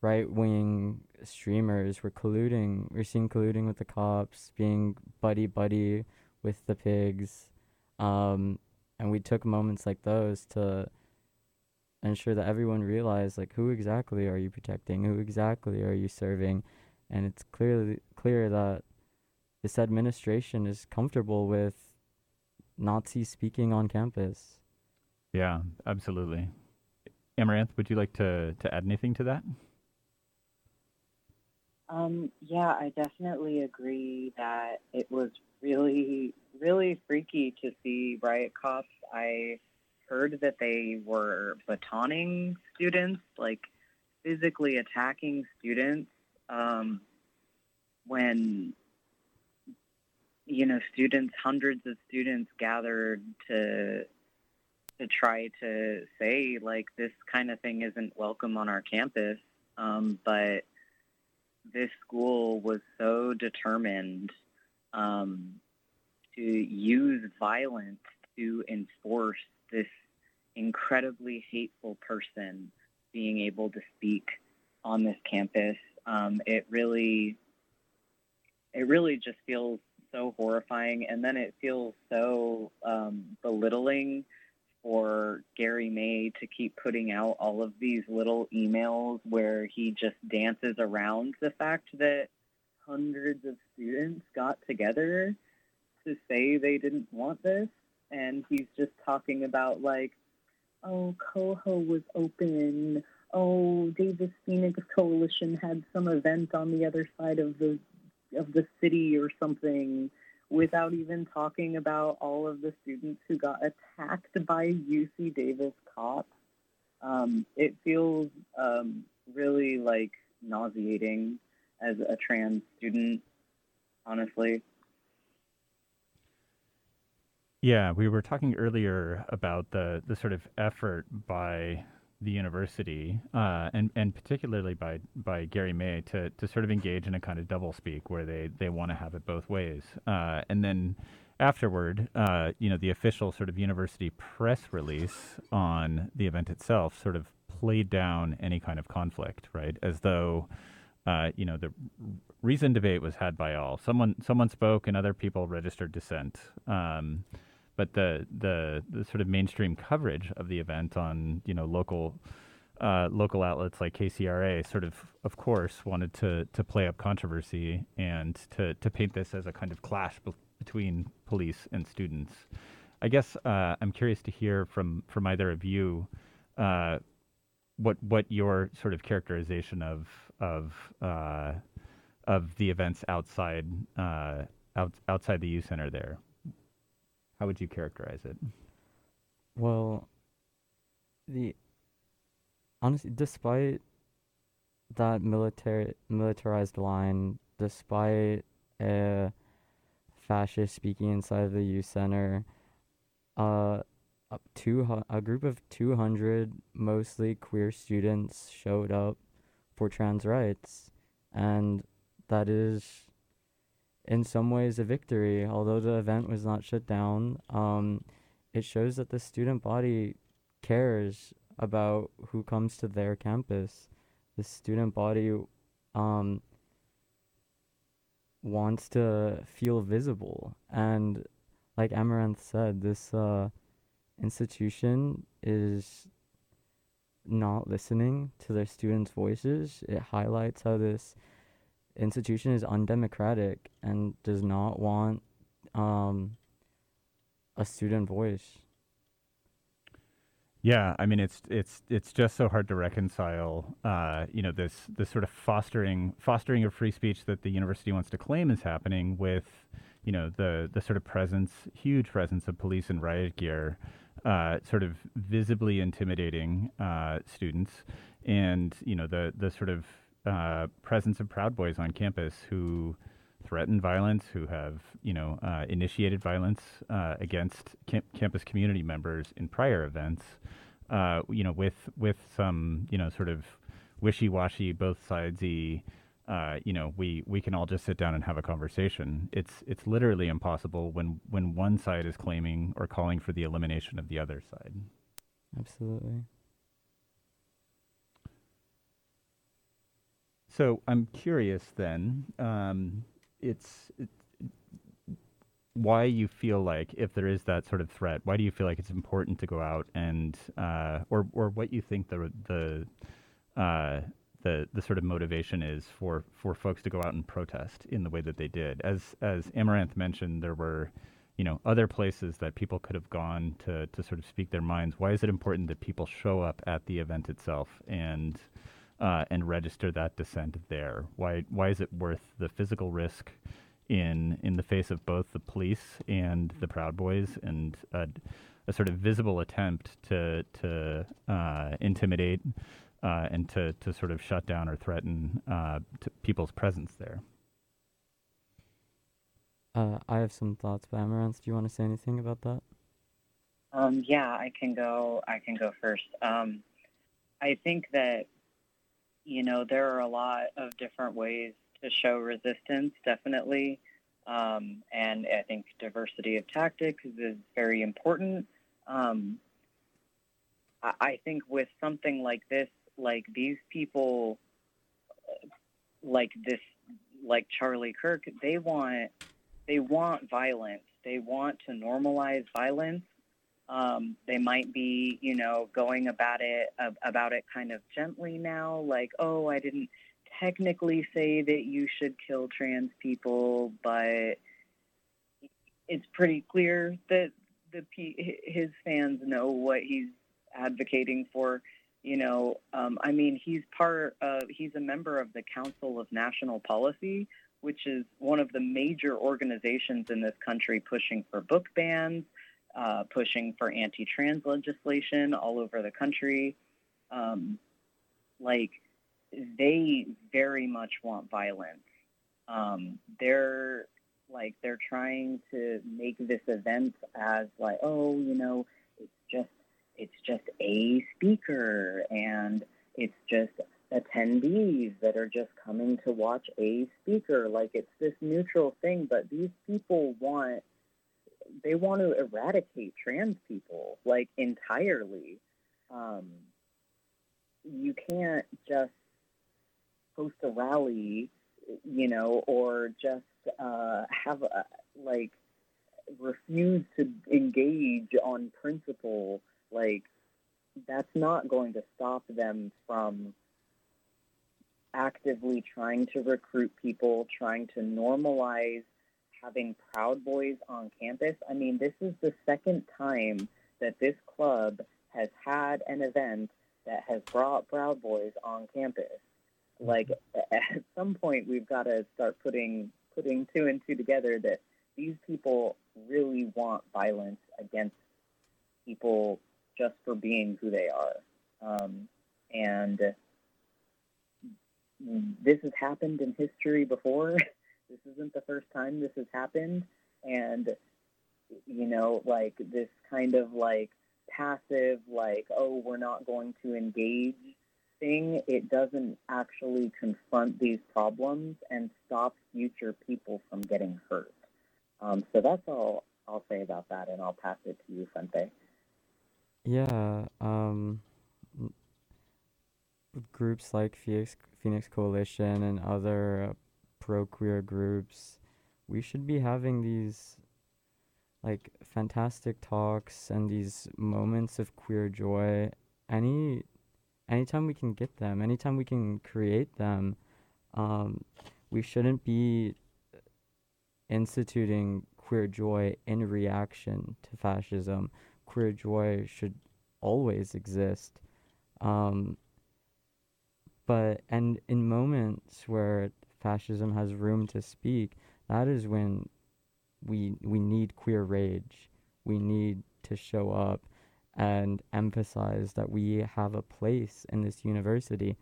right wing streamers were colluding. We're seeing colluding with the cops, being buddy buddy with the pigs. Um, and we took moments like those to ensure that everyone realized like who exactly are you protecting, who exactly are you serving, and it's clearly clear that this administration is comfortable with Nazi speaking on campus. Yeah, absolutely. Amaranth, would you like to, to add anything to that? Um, yeah, I definitely agree that it was really, really freaky to see riot cops. I heard that they were batoning students, like physically attacking students um, when you know, students, hundreds of students gathered to to try to say like this kind of thing isn't welcome on our campus. Um, but this school was so determined um, to use violence to enforce this incredibly hateful person being able to speak on this campus. Um, it really, it really just feels so horrifying, and then it feels so um, belittling for Gary May to keep putting out all of these little emails where he just dances around the fact that hundreds of students got together to say they didn't want this, and he's just talking about like, oh, Coho was open. Oh, Davis Phoenix Coalition had some event on the other side of the of the city or something without even talking about all of the students who got attacked by UC Davis cops. Um, it feels um, really like nauseating as a trans student, honestly. Yeah, we were talking earlier about the the sort of effort by the university, uh, and and particularly by by Gary May to to sort of engage in a kind of double speak where they they want to have it both ways, uh, and then afterward, uh, you know, the official sort of university press release on the event itself sort of played down any kind of conflict, right, as though. Uh, you know, the reason debate was had by all. Someone someone spoke, and other people registered dissent. Um, but the, the the sort of mainstream coverage of the event on you know local uh, local outlets like KCRA sort of of course wanted to to play up controversy and to to paint this as a kind of clash be- between police and students. I guess uh, I'm curious to hear from from either of you uh, what what your sort of characterization of of uh, of the events outside uh, out, outside the U Center there. How would you characterize it? Well, the honestly, despite that military militarized line, despite a fascist speaking inside of the youth center, uh, two a group of two hundred mostly queer students showed up for trans rights, and that is in some ways a victory. Although the event was not shut down, um, it shows that the student body cares about who comes to their campus. The student body um, wants to feel visible. And like Amaranth said, this uh, institution is not listening to their students' voices. It highlights how this institution is undemocratic and does not want um, a student voice. Yeah, I mean it's it's it's just so hard to reconcile, uh, you know, this this sort of fostering fostering of free speech that the university wants to claim is happening with, you know, the the sort of presence, huge presence of police in riot gear, uh, sort of visibly intimidating uh, students, and you know the the sort of uh, presence of Proud Boys on campus who threaten violence, who have you know uh, initiated violence uh, against camp- campus community members in prior events. Uh, you know, with with some you know sort of wishy-washy, both sidesy. Uh, you know, we, we can all just sit down and have a conversation. It's it's literally impossible when when one side is claiming or calling for the elimination of the other side. Absolutely. So I'm curious then. Um, it's it, why you feel like if there is that sort of threat, why do you feel like it's important to go out and uh, or or what you think the the uh, the the sort of motivation is for for folks to go out and protest in the way that they did. As as Amaranth mentioned, there were you know other places that people could have gone to to sort of speak their minds. Why is it important that people show up at the event itself and uh, and register that dissent there? Why why is it worth the physical risk in in the face of both the police and the Proud Boys and a, a sort of visible attempt to to uh, intimidate uh, and to to sort of shut down or threaten uh, people's presence there? Uh, I have some thoughts, but Amaranth, do you want to say anything about that? Um, yeah, I can go. I can go first. Um, I think that you know, there are a lot of different ways to show resistance, definitely. Um, and I think diversity of tactics is very important. Um, I, think with something like this, like these people, like this, like Charlie Kirk, they want, they want violence. They want to normalize violence. Um, they might be, you know, going about it about it kind of gently now, like, oh, I didn't technically say that you should kill trans people, but it's pretty clear that the his fans know what he's advocating for. You know, um, I mean, he's part of he's a member of the Council of National Policy, which is one of the major organizations in this country pushing for book bans uh, pushing for anti-trans legislation all over the country. Um, like they very much want violence. Um, they're like they're trying to make this event as like, oh, you know, it's just it's just a speaker and it's just attendees that are just coming to watch a speaker. Like it's this neutral thing, but these people want they want to eradicate trans people like entirely. Um, you can't just host a rally, you know, or just uh, have a, like refuse to engage on principle. Like that's not going to stop them from actively trying to recruit people, trying to normalize having Proud Boys on campus. I mean, this is the second time that this club has had an event that has brought Proud Boys on campus. Like [LAUGHS] at some point, we've got to start putting putting two and two together that these people really want violence against people just for being who they are, um, and this has happened in history before. [LAUGHS] this isn't the first time this has happened, and you know, like this kind of like passive, like oh, we're not going to engage thing. It doesn't actually confront these problems and stop future people from getting hurt. Um, so that's all I'll say about that, and I'll pass it to you, Fuente. Yeah, um, groups like Phoenix, Phoenix Coalition and other uh, pro queer groups, we should be having these like fantastic talks and these moments of queer joy any anytime we can get them anytime we can create them um, we shouldn't be instituting queer joy in reaction to fascism queer joy should always exist. Um, but, and in moments where fascism has room to speak, that is when we, we need queer rage. We need to show up and emphasize that we have a place in this university.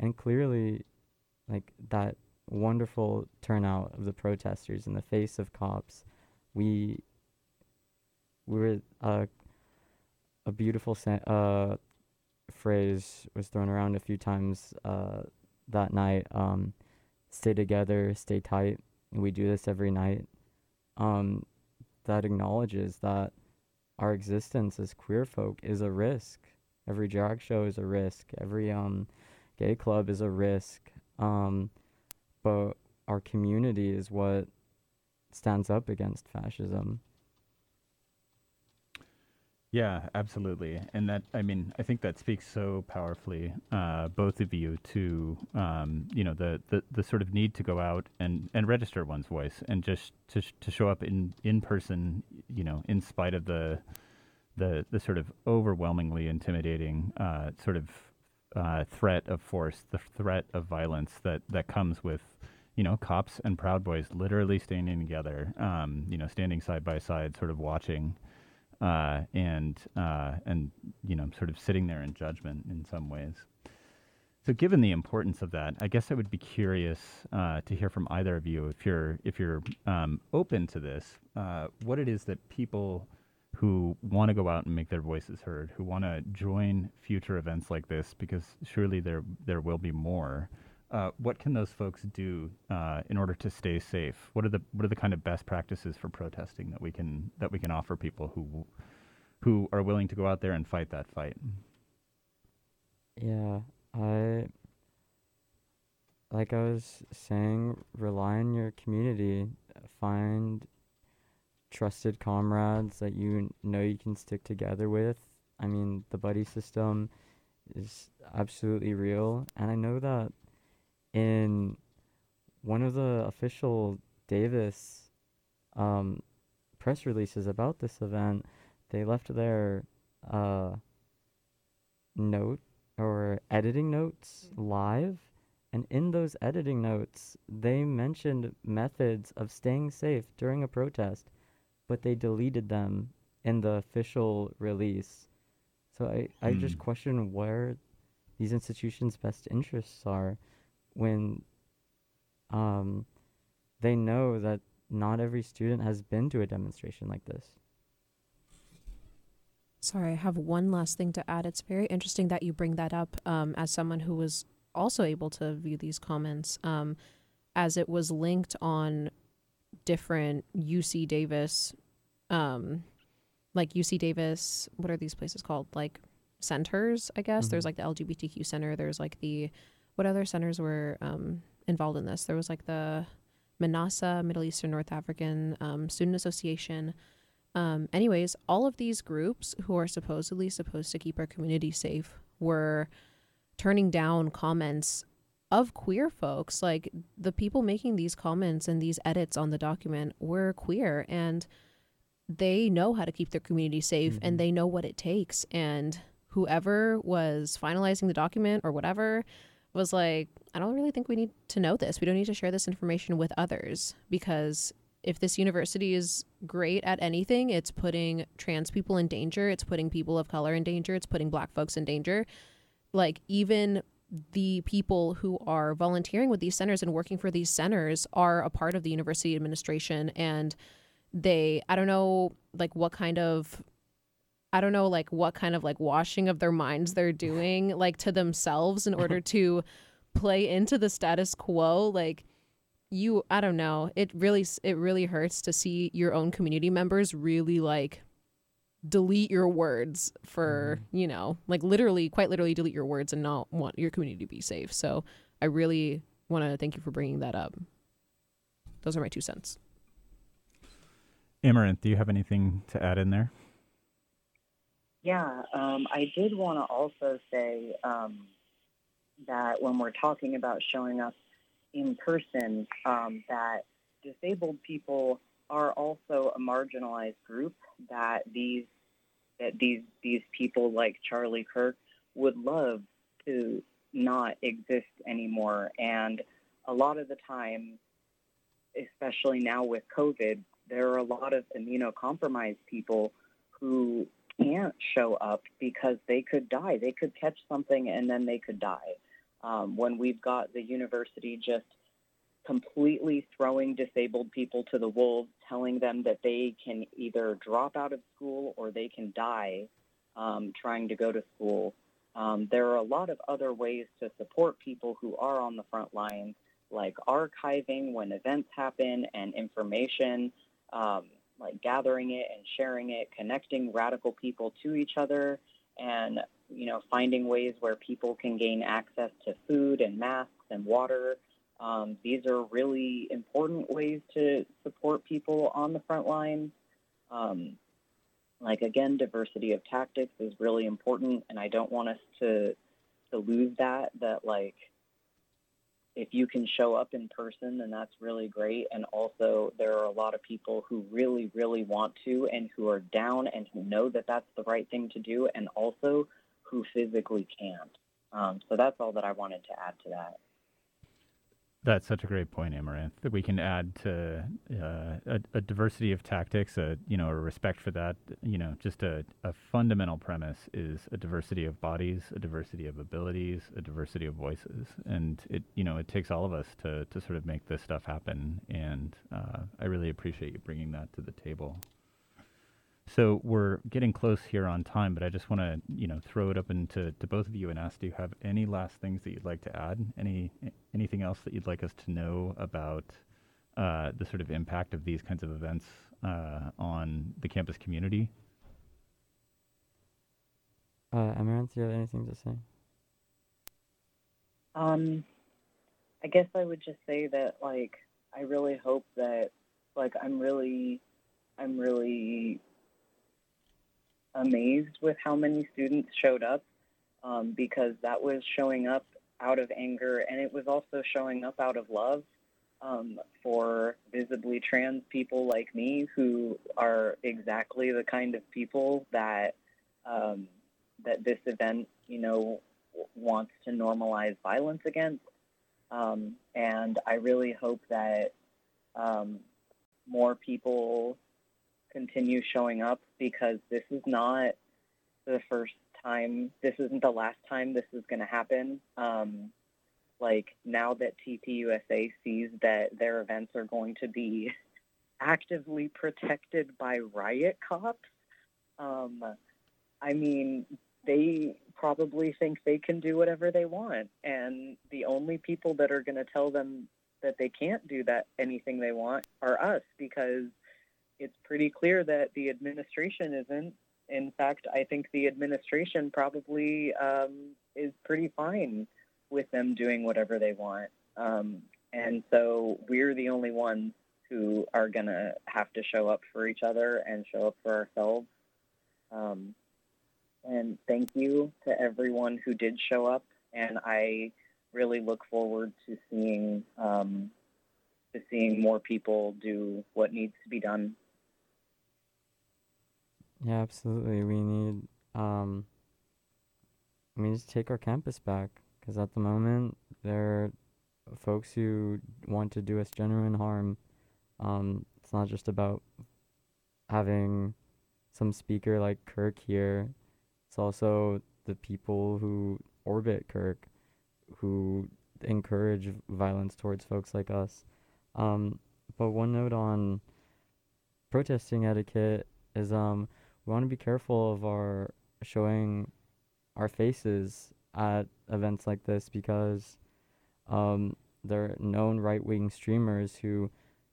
And clearly, like that wonderful turnout of the protesters in the face of cops, we we were uh, a beautiful sa- uh, phrase was thrown around a few times uh, that night. Um, stay together, stay tight. We do this every night. Um, that acknowledges that our existence as queer folk is a risk. Every drag show is a risk. Every um, gay club is a risk. Um, but our community is what stands up against fascism. Yeah, absolutely. And that, I mean, I think that speaks so powerfully, uh, both of you, to, um, you know, the, the, the sort of need to go out and, and register one's voice and just to, to show up in, in person, you know, in spite of the, the, the sort of overwhelmingly intimidating uh, sort of uh, threat of force, the threat of violence that, that comes with, you know, cops and Proud Boys literally standing together, um, you know, standing side by side, sort of watching uh, and uh, and you know sort of sitting there in judgment in some ways. So, given the importance of that, I guess I would be curious uh, to hear from either of you if you're if you're um, open to this, uh, what it is that people who want to go out and make their voices heard, who want to join future events like this, because surely there there will be more. Uh, what can those folks do uh, in order to stay safe? What are the what are the kind of best practices for protesting that we can that we can offer people who who are willing to go out there and fight that fight? Yeah, I like I was saying, rely on your community. Find trusted comrades that you know you can stick together with. I mean, the buddy system is absolutely real, and I know that in one of the official Davis um, press releases about this event, they left their uh, note or editing notes live. And in those editing notes, they mentioned methods of staying safe during a protest, but they deleted them in the official release. So I, I just Hmm. question where these institutions' best interests are when um, they know that not every student has been to a demonstration like this. Sorry, I have one last thing to add. It's very interesting that you bring that up um, as someone who was also able to view these comments, um, as it was linked on different UC Davis, um, like UC Davis, what are these places called? Like centers, I guess. There's Mhm. like the LGBTQ center. There's like the, what other centers were um, involved in this? There was like the MENASA Middle Eastern North African um, Student Association. Um, anyways, all of these groups who are supposedly supposed to keep our community safe were turning down comments of queer folks. Like the people making these comments and these edits on the document were queer and they know how to keep their community safe and they know what it takes. And whoever was finalizing the document or whatever was like, I don't really think we need to know this. We don't need to share this information with others because if this university is great at anything, it's putting trans people in danger, it's putting people of color in danger, it's putting black folks in danger. Like, even the people who are volunteering with these centers and working for these centers are a part of the university administration and they i don't know like what kind of i don't know like what kind of like washing of their minds they're doing like to themselves in order [LAUGHS] to play into the status quo like you i don't know. It really it really hurts to see your own community members really like delete your words for mm-hmm. you know like literally quite literally delete your words and not want your community to be safe. So i really want to thank you for bringing that up. Those are my two cents. Amaranth, do you have anything to add in there? Yeah, um, I did want to also say um, that when we're talking about showing up in person, um, that disabled people are also a marginalized group. That these that these these people like Charlie Kirk would love to not exist anymore, and a lot of the time, especially now with COVID, there are a lot of immunocompromised people who can't show up because they could die. They could catch something and then they could die. Um, when we've got the university just completely throwing disabled people to the wolves, telling them that they can either drop out of school or they can die um, trying to go to school. Um, there are a lot of other ways to support people who are on the front lines, like archiving when events happen and information, um, like gathering it and sharing it, connecting radical people to each other, and you know finding ways where people can gain access to food and masks and water. Um, these are really important ways to support people on the front lines. Um, like again, diversity of tactics is really important, and I don't want us to to lose that. That like if you can show up in person, then that's really great. And also, there are a lot of people who really, really want to and who are down and who know that that's the right thing to do, and also who physically can't. Um, so that's all that I wanted to add to that. That's such a great point, Amaranth. That we can add to uh, a, a diversity of tactics, a you know, a respect for that. You know, just a, a fundamental premise is a diversity of bodies, a diversity of abilities, a diversity of voices, and it you know it takes all of us to to sort of make this stuff happen. And uh, I really appreciate you bringing that to the table. So we're getting close here on time, but I just want to, you know, throw it open to, to both of you and ask, do you have any last things that you'd like to add? Any anything else that you'd like us to know about uh, the sort of impact of these kinds of events uh, on the campus community? Uh, Amaranth, do you have anything to say? Um, I guess I would just say that, like, I really hope that, like, I'm really, I'm really amazed with how many students showed up um, because that was showing up out of anger and it was also showing up out of love um, for visibly trans people like me who are exactly the kind of people that um, that this event, you know, wants to normalize violence against. Um, and I really hope that um, more people continue showing up because this is not the first time, this isn't the last time this is going to happen. Um, like now that TPUSA sees that their events are going to be [LAUGHS] actively protected by riot cops. Um, I mean, they probably think they can do whatever they want, and the only people that are going to tell them that they can't do that anything they want are us because it's pretty clear that the administration isn't. In fact, I think the administration probably um, is pretty fine with them doing whatever they want. Um, and so we're the only ones who are going to have to show up for each other and show up for ourselves. Um, and thank you to everyone who did show up. And I really look forward to seeing um, to seeing more people do what needs to be done. Yeah, absolutely. We need um, we need to take our campus back because at the moment there are folks who want to do us genuine harm. Um, it's not just about having some speaker like Kirk here. It's also the people who orbit Kirk, who encourage violence towards folks like us. Um, but one note on protesting etiquette is um, we want to be careful of our showing our faces at events like this because um, there are known right wing streamers who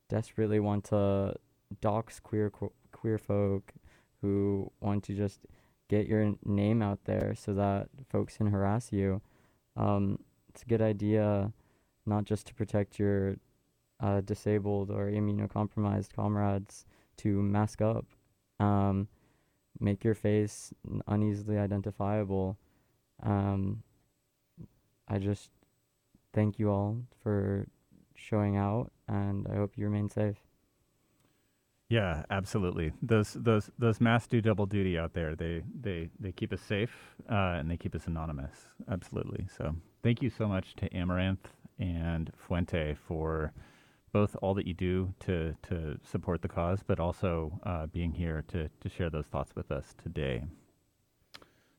desperately want to dox queer queer folk who want to just get your name out there so that folks can harass you. Um, it's a good idea not just to protect your uh, disabled or immunocompromised comrades to mask up, um, make your face uneasily identifiable. Um, I just thank you all for showing out, and I hope you remain safe. Yeah, absolutely. Those those those masks do double duty out there. They they they keep us safe uh, and they keep us anonymous. Absolutely. So thank you so much to Amaranth and Fuente for both all that you do to to support the cause, but also uh, being here to to share those thoughts with us today.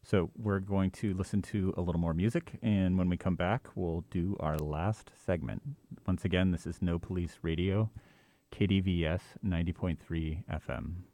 So we're going to listen to a little more music, and when we come back, we'll do our last segment. Once again, this is No Police Radio, KDVS 90.3 FM.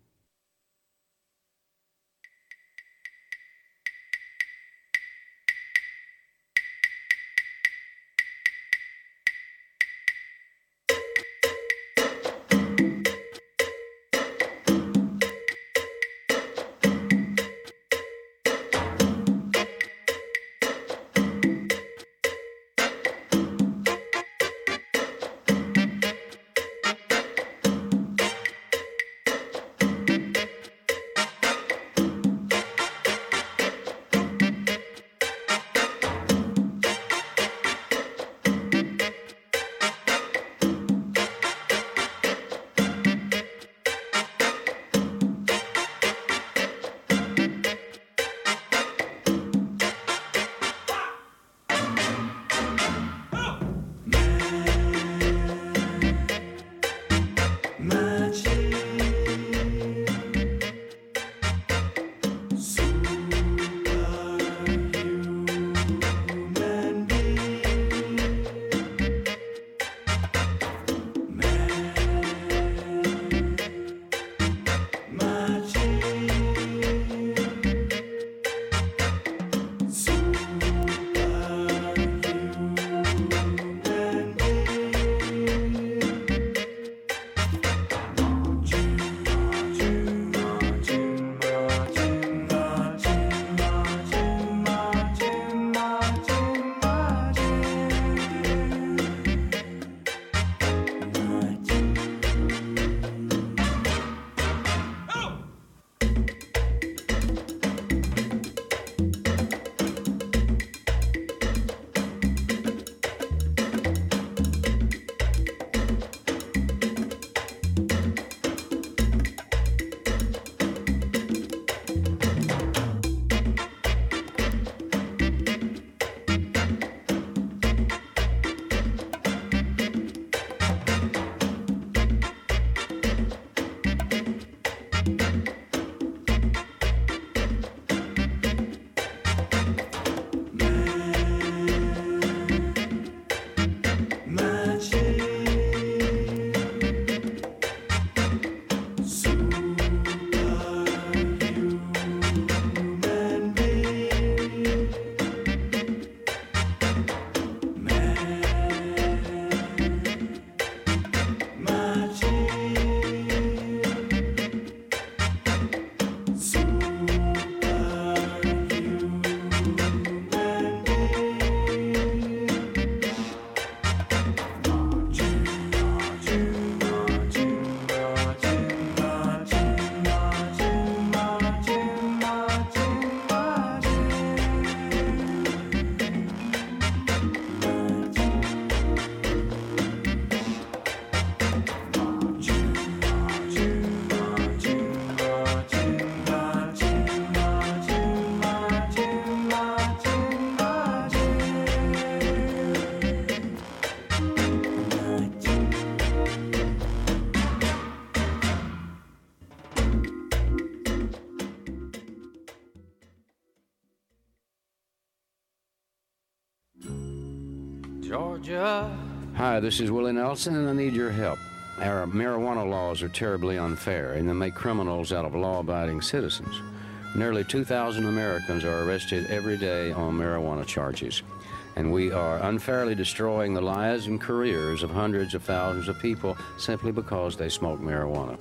Hi, this is Willie Nelson, and I need your help. Our marijuana laws are terribly unfair, and they make criminals out of law abiding citizens. Nearly 2,000 Americans are arrested every day on marijuana charges, and we are unfairly destroying the lives and careers of hundreds of thousands of people simply because they smoke marijuana.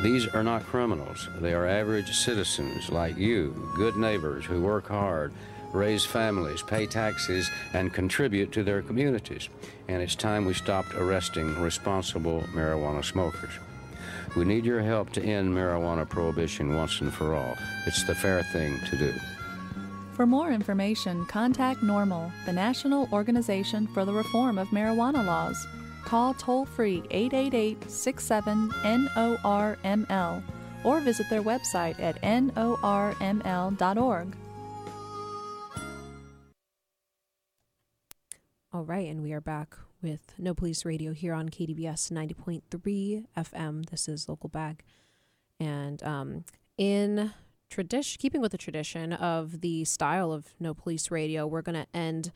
These are not criminals. They are average citizens like you, good neighbors who work hard, raise families, pay taxes, and contribute to their communities. And it's time we stopped arresting responsible marijuana smokers. We need your help to end marijuana prohibition once and for all. It's the fair thing to do. For more information, contact NORML, the National Organization for the Reform of Marijuana Laws. Call toll free 888 67 NORML or visit their website at norml.org. All right, and we are back with No Police Radio here on KDVS 90.3 FM. This is Local Bag. And um, in tradition, keeping with the tradition of the style of No Police Radio, we're going to end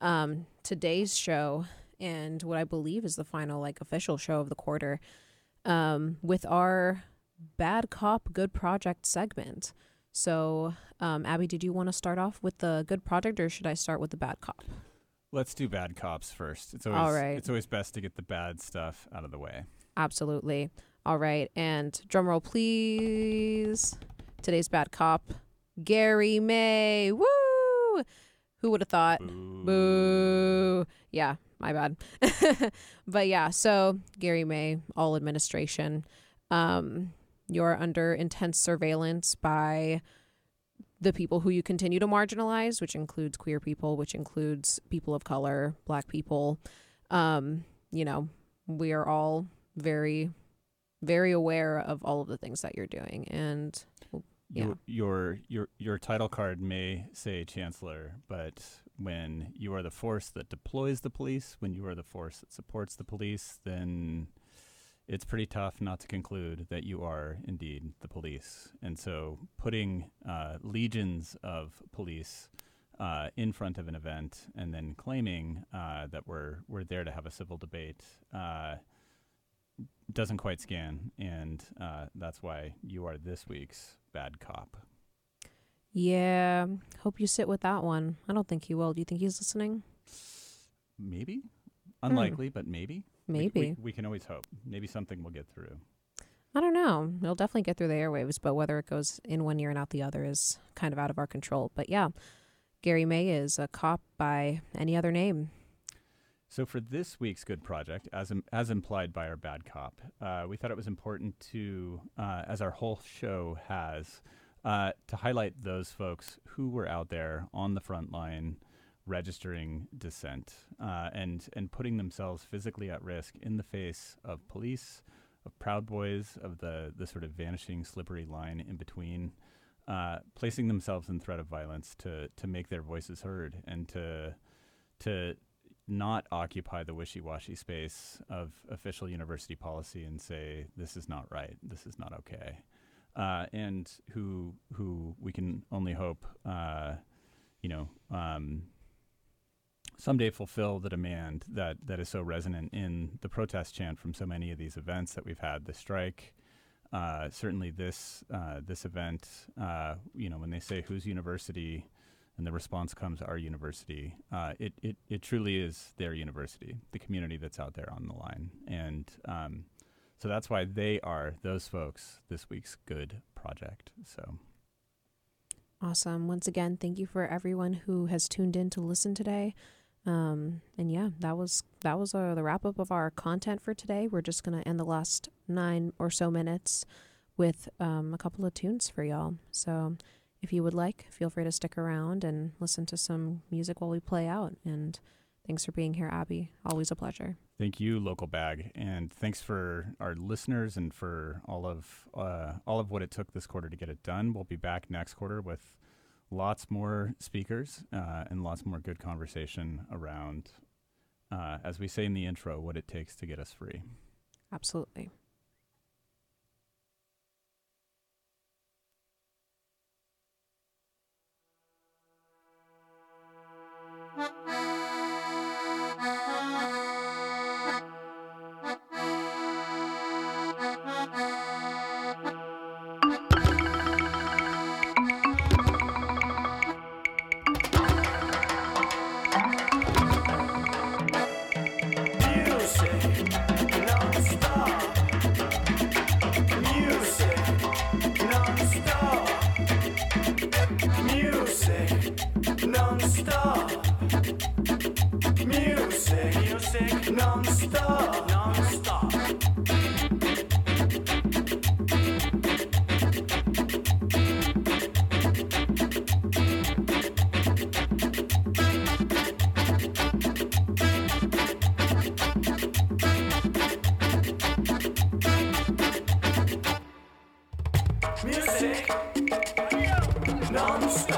um, today's show and what I believe is the final, like, official show of the quarter um, with our Bad Cop, Good Project segment. So, um, Abby, did you want to start off with the good project or should I start with the bad cop? Let's do bad cops first. It's always All right. it's always best to get the bad stuff out of the way. Absolutely. All right. And drum roll, please. Today's bad cop, Gary May. Woo! Who would have thought? Boo. Yeah, my bad. [LAUGHS] but yeah, so Gary May, all administration. Um, you're under intense surveillance by the people who you continue to marginalize, which includes queer people, which includes people of color, black people. Um, you know, we are all very, very aware of all of the things that you're doing. And yeah, Your, your your your title card may say chancellor, but when you are the force that deploys the police, when you are the force that supports the police, then it's pretty tough not to conclude that you are indeed the police. And so, putting uh, legions of police uh, in front of an event and then claiming uh, that we're we're there to have a civil debate uh, doesn't quite scan, and uh, that's why you are this week's bad cop. yeah. Hope you sit with that one. I don't think he will. Do you think he's listening? Maybe, unlikely, but maybe. We- We, Maybe. we, can always hope. Maybe something will get through. I don't know. It'll definitely get through the airwaves, but whether it goes in one ear and out the other is kind of out of our control. But yeah, Gary May is a cop by any other name. So for this week's good project, as im- as implied by our bad cop, uh, we thought it was important to, uh, as our whole show has, uh, to highlight those folks who were out there on the front line, registering dissent uh, and and putting themselves physically at risk in the face of police, of Proud Boys, of the the sort of vanishing slippery line in between. Uh, placing themselves in threat of violence to to make their voices heard and to to not occupy the wishy-washy space of official university policy and say this is not right, this is not okay, uh, and who who we can only hope, uh, you know, um, someday fulfill the demand that that is so resonant in the protest chant from so many of these events that we've had. The strike. Uh, certainly, this uh, this event, uh, you know, when they say whose university, and the response comes our university, uh, it, it it truly is their university, the community that's out there on the line, and um, so that's why they are those folks this week's good project. So Awesome. Once again, thank you for everyone who has tuned in to listen today. Um, and yeah, that was that was uh, the wrap up of our content for today. We're just gonna end the last nine or so minutes with um, a couple of tunes for y'all. So if you would like, feel free to stick around and listen to some music while we play out. And thanks for being here, Abby. Always a pleasure. Thank you, local bag, and thanks for our listeners and for all of uh, all of what it took this quarter to get it done. We'll be back next quarter with lots more speakers uh, and lots more good conversation around, uh, as we say in the intro, what it takes to get us free. Absolutely. Non-stop, [LAUGHS] Music, non-stop.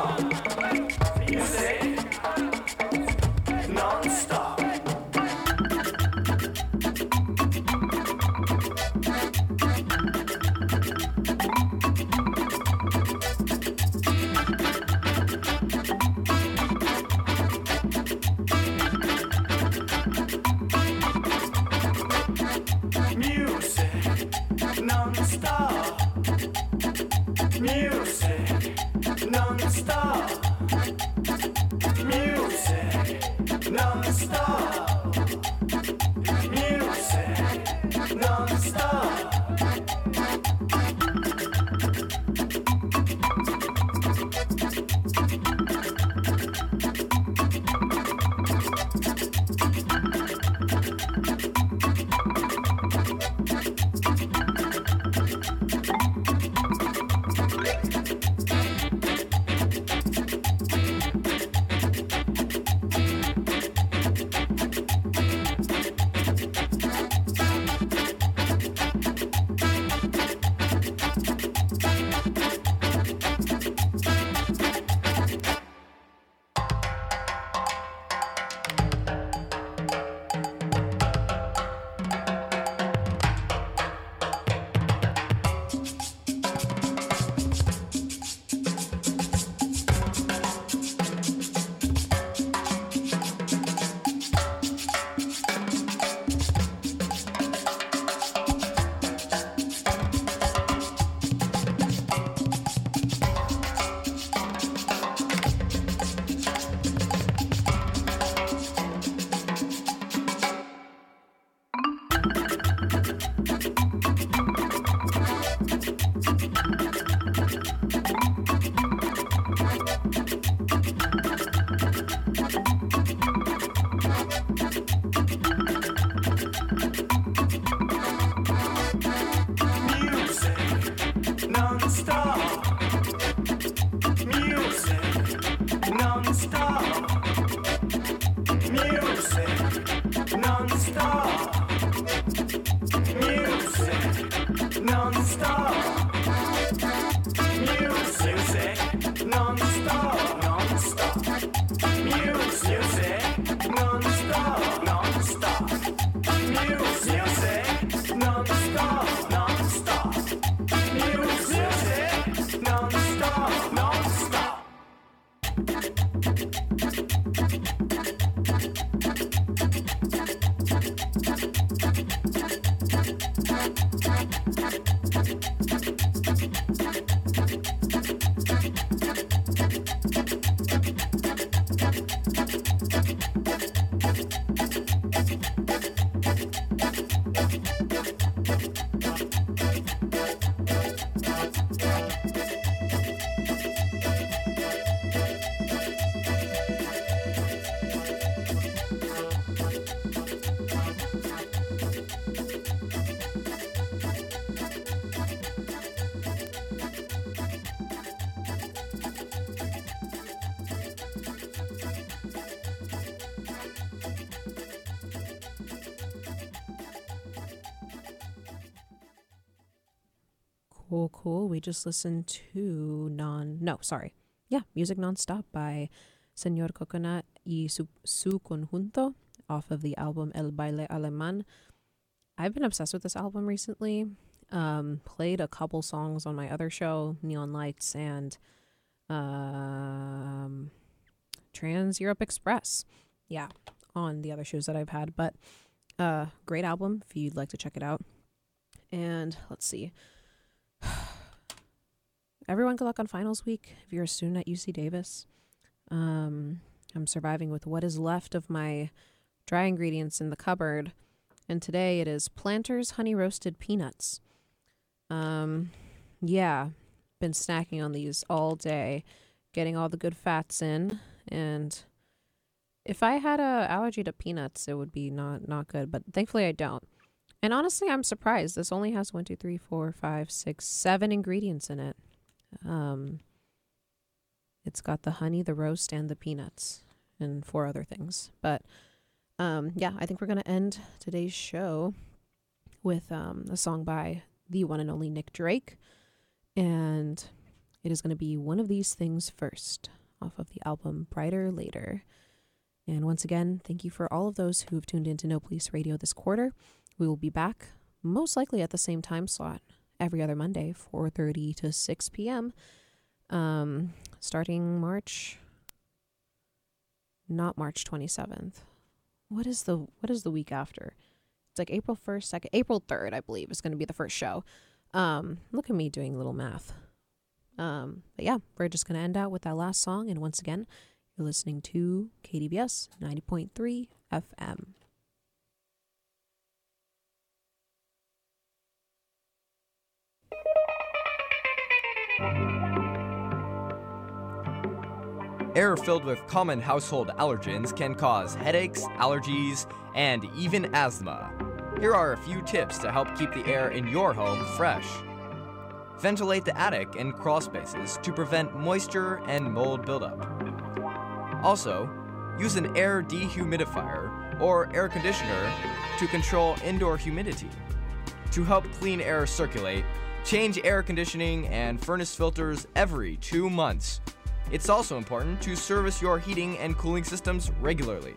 from the start. Just listened to non. No, sorry. Yeah, Music Nonstop by Señor Coconut y su, su Conjunto off of the album El Baile Alemán. I've been obsessed with this album recently. Um, played a couple songs on my other show, Neon Lights, and um, Trans Europe Express. Yeah, on the other shows that I've had. But uh, great album if you'd like to check it out. And let's see. [SIGHS] Everyone, good luck on finals week if you're a student at UC Davis. Um, I'm surviving with what is left of my dry ingredients in the cupboard, and today it is Planters honey roasted peanuts. Um, yeah, been snacking on these all day, getting all the good fats in, and If I had a allergy to peanuts, it would be not not good. But thankfully, I don't. And honestly, I'm surprised. This only has one, two, three, four, five, six, seven ingredients in it. Um, it's got the honey, the roast, and the peanuts, and four other things. But um, yeah, I think we're gonna end today's show with um, a song by the one and only Nick Drake, and it is gonna be one of these things first off of the album Bryter Layter. And once again, thank you for all of those who have tuned into No Police Radio this quarter. We will be back most likely at the same time slot every other Monday, 4:30 to 6 p.m. Um, starting March not March 27th. What is the what is the week after? It's like April 1st, 2nd, April 3rd, I believe is going to be the first show. Um, look at me doing little math. Um, but yeah, we're just going to end out with that last song and once again, you're listening to KDVS 90.3 FM. Air filled with common household allergens can cause headaches, allergies, and even asthma. Here are a few tips to help keep the air in your home fresh. Ventilate the attic and crawl spaces to prevent moisture and mold buildup. Also, use an air dehumidifier or air conditioner to control indoor humidity. To help clean air circulate, change air conditioning and furnace filters every two months. It's also important to service your heating and cooling systems regularly.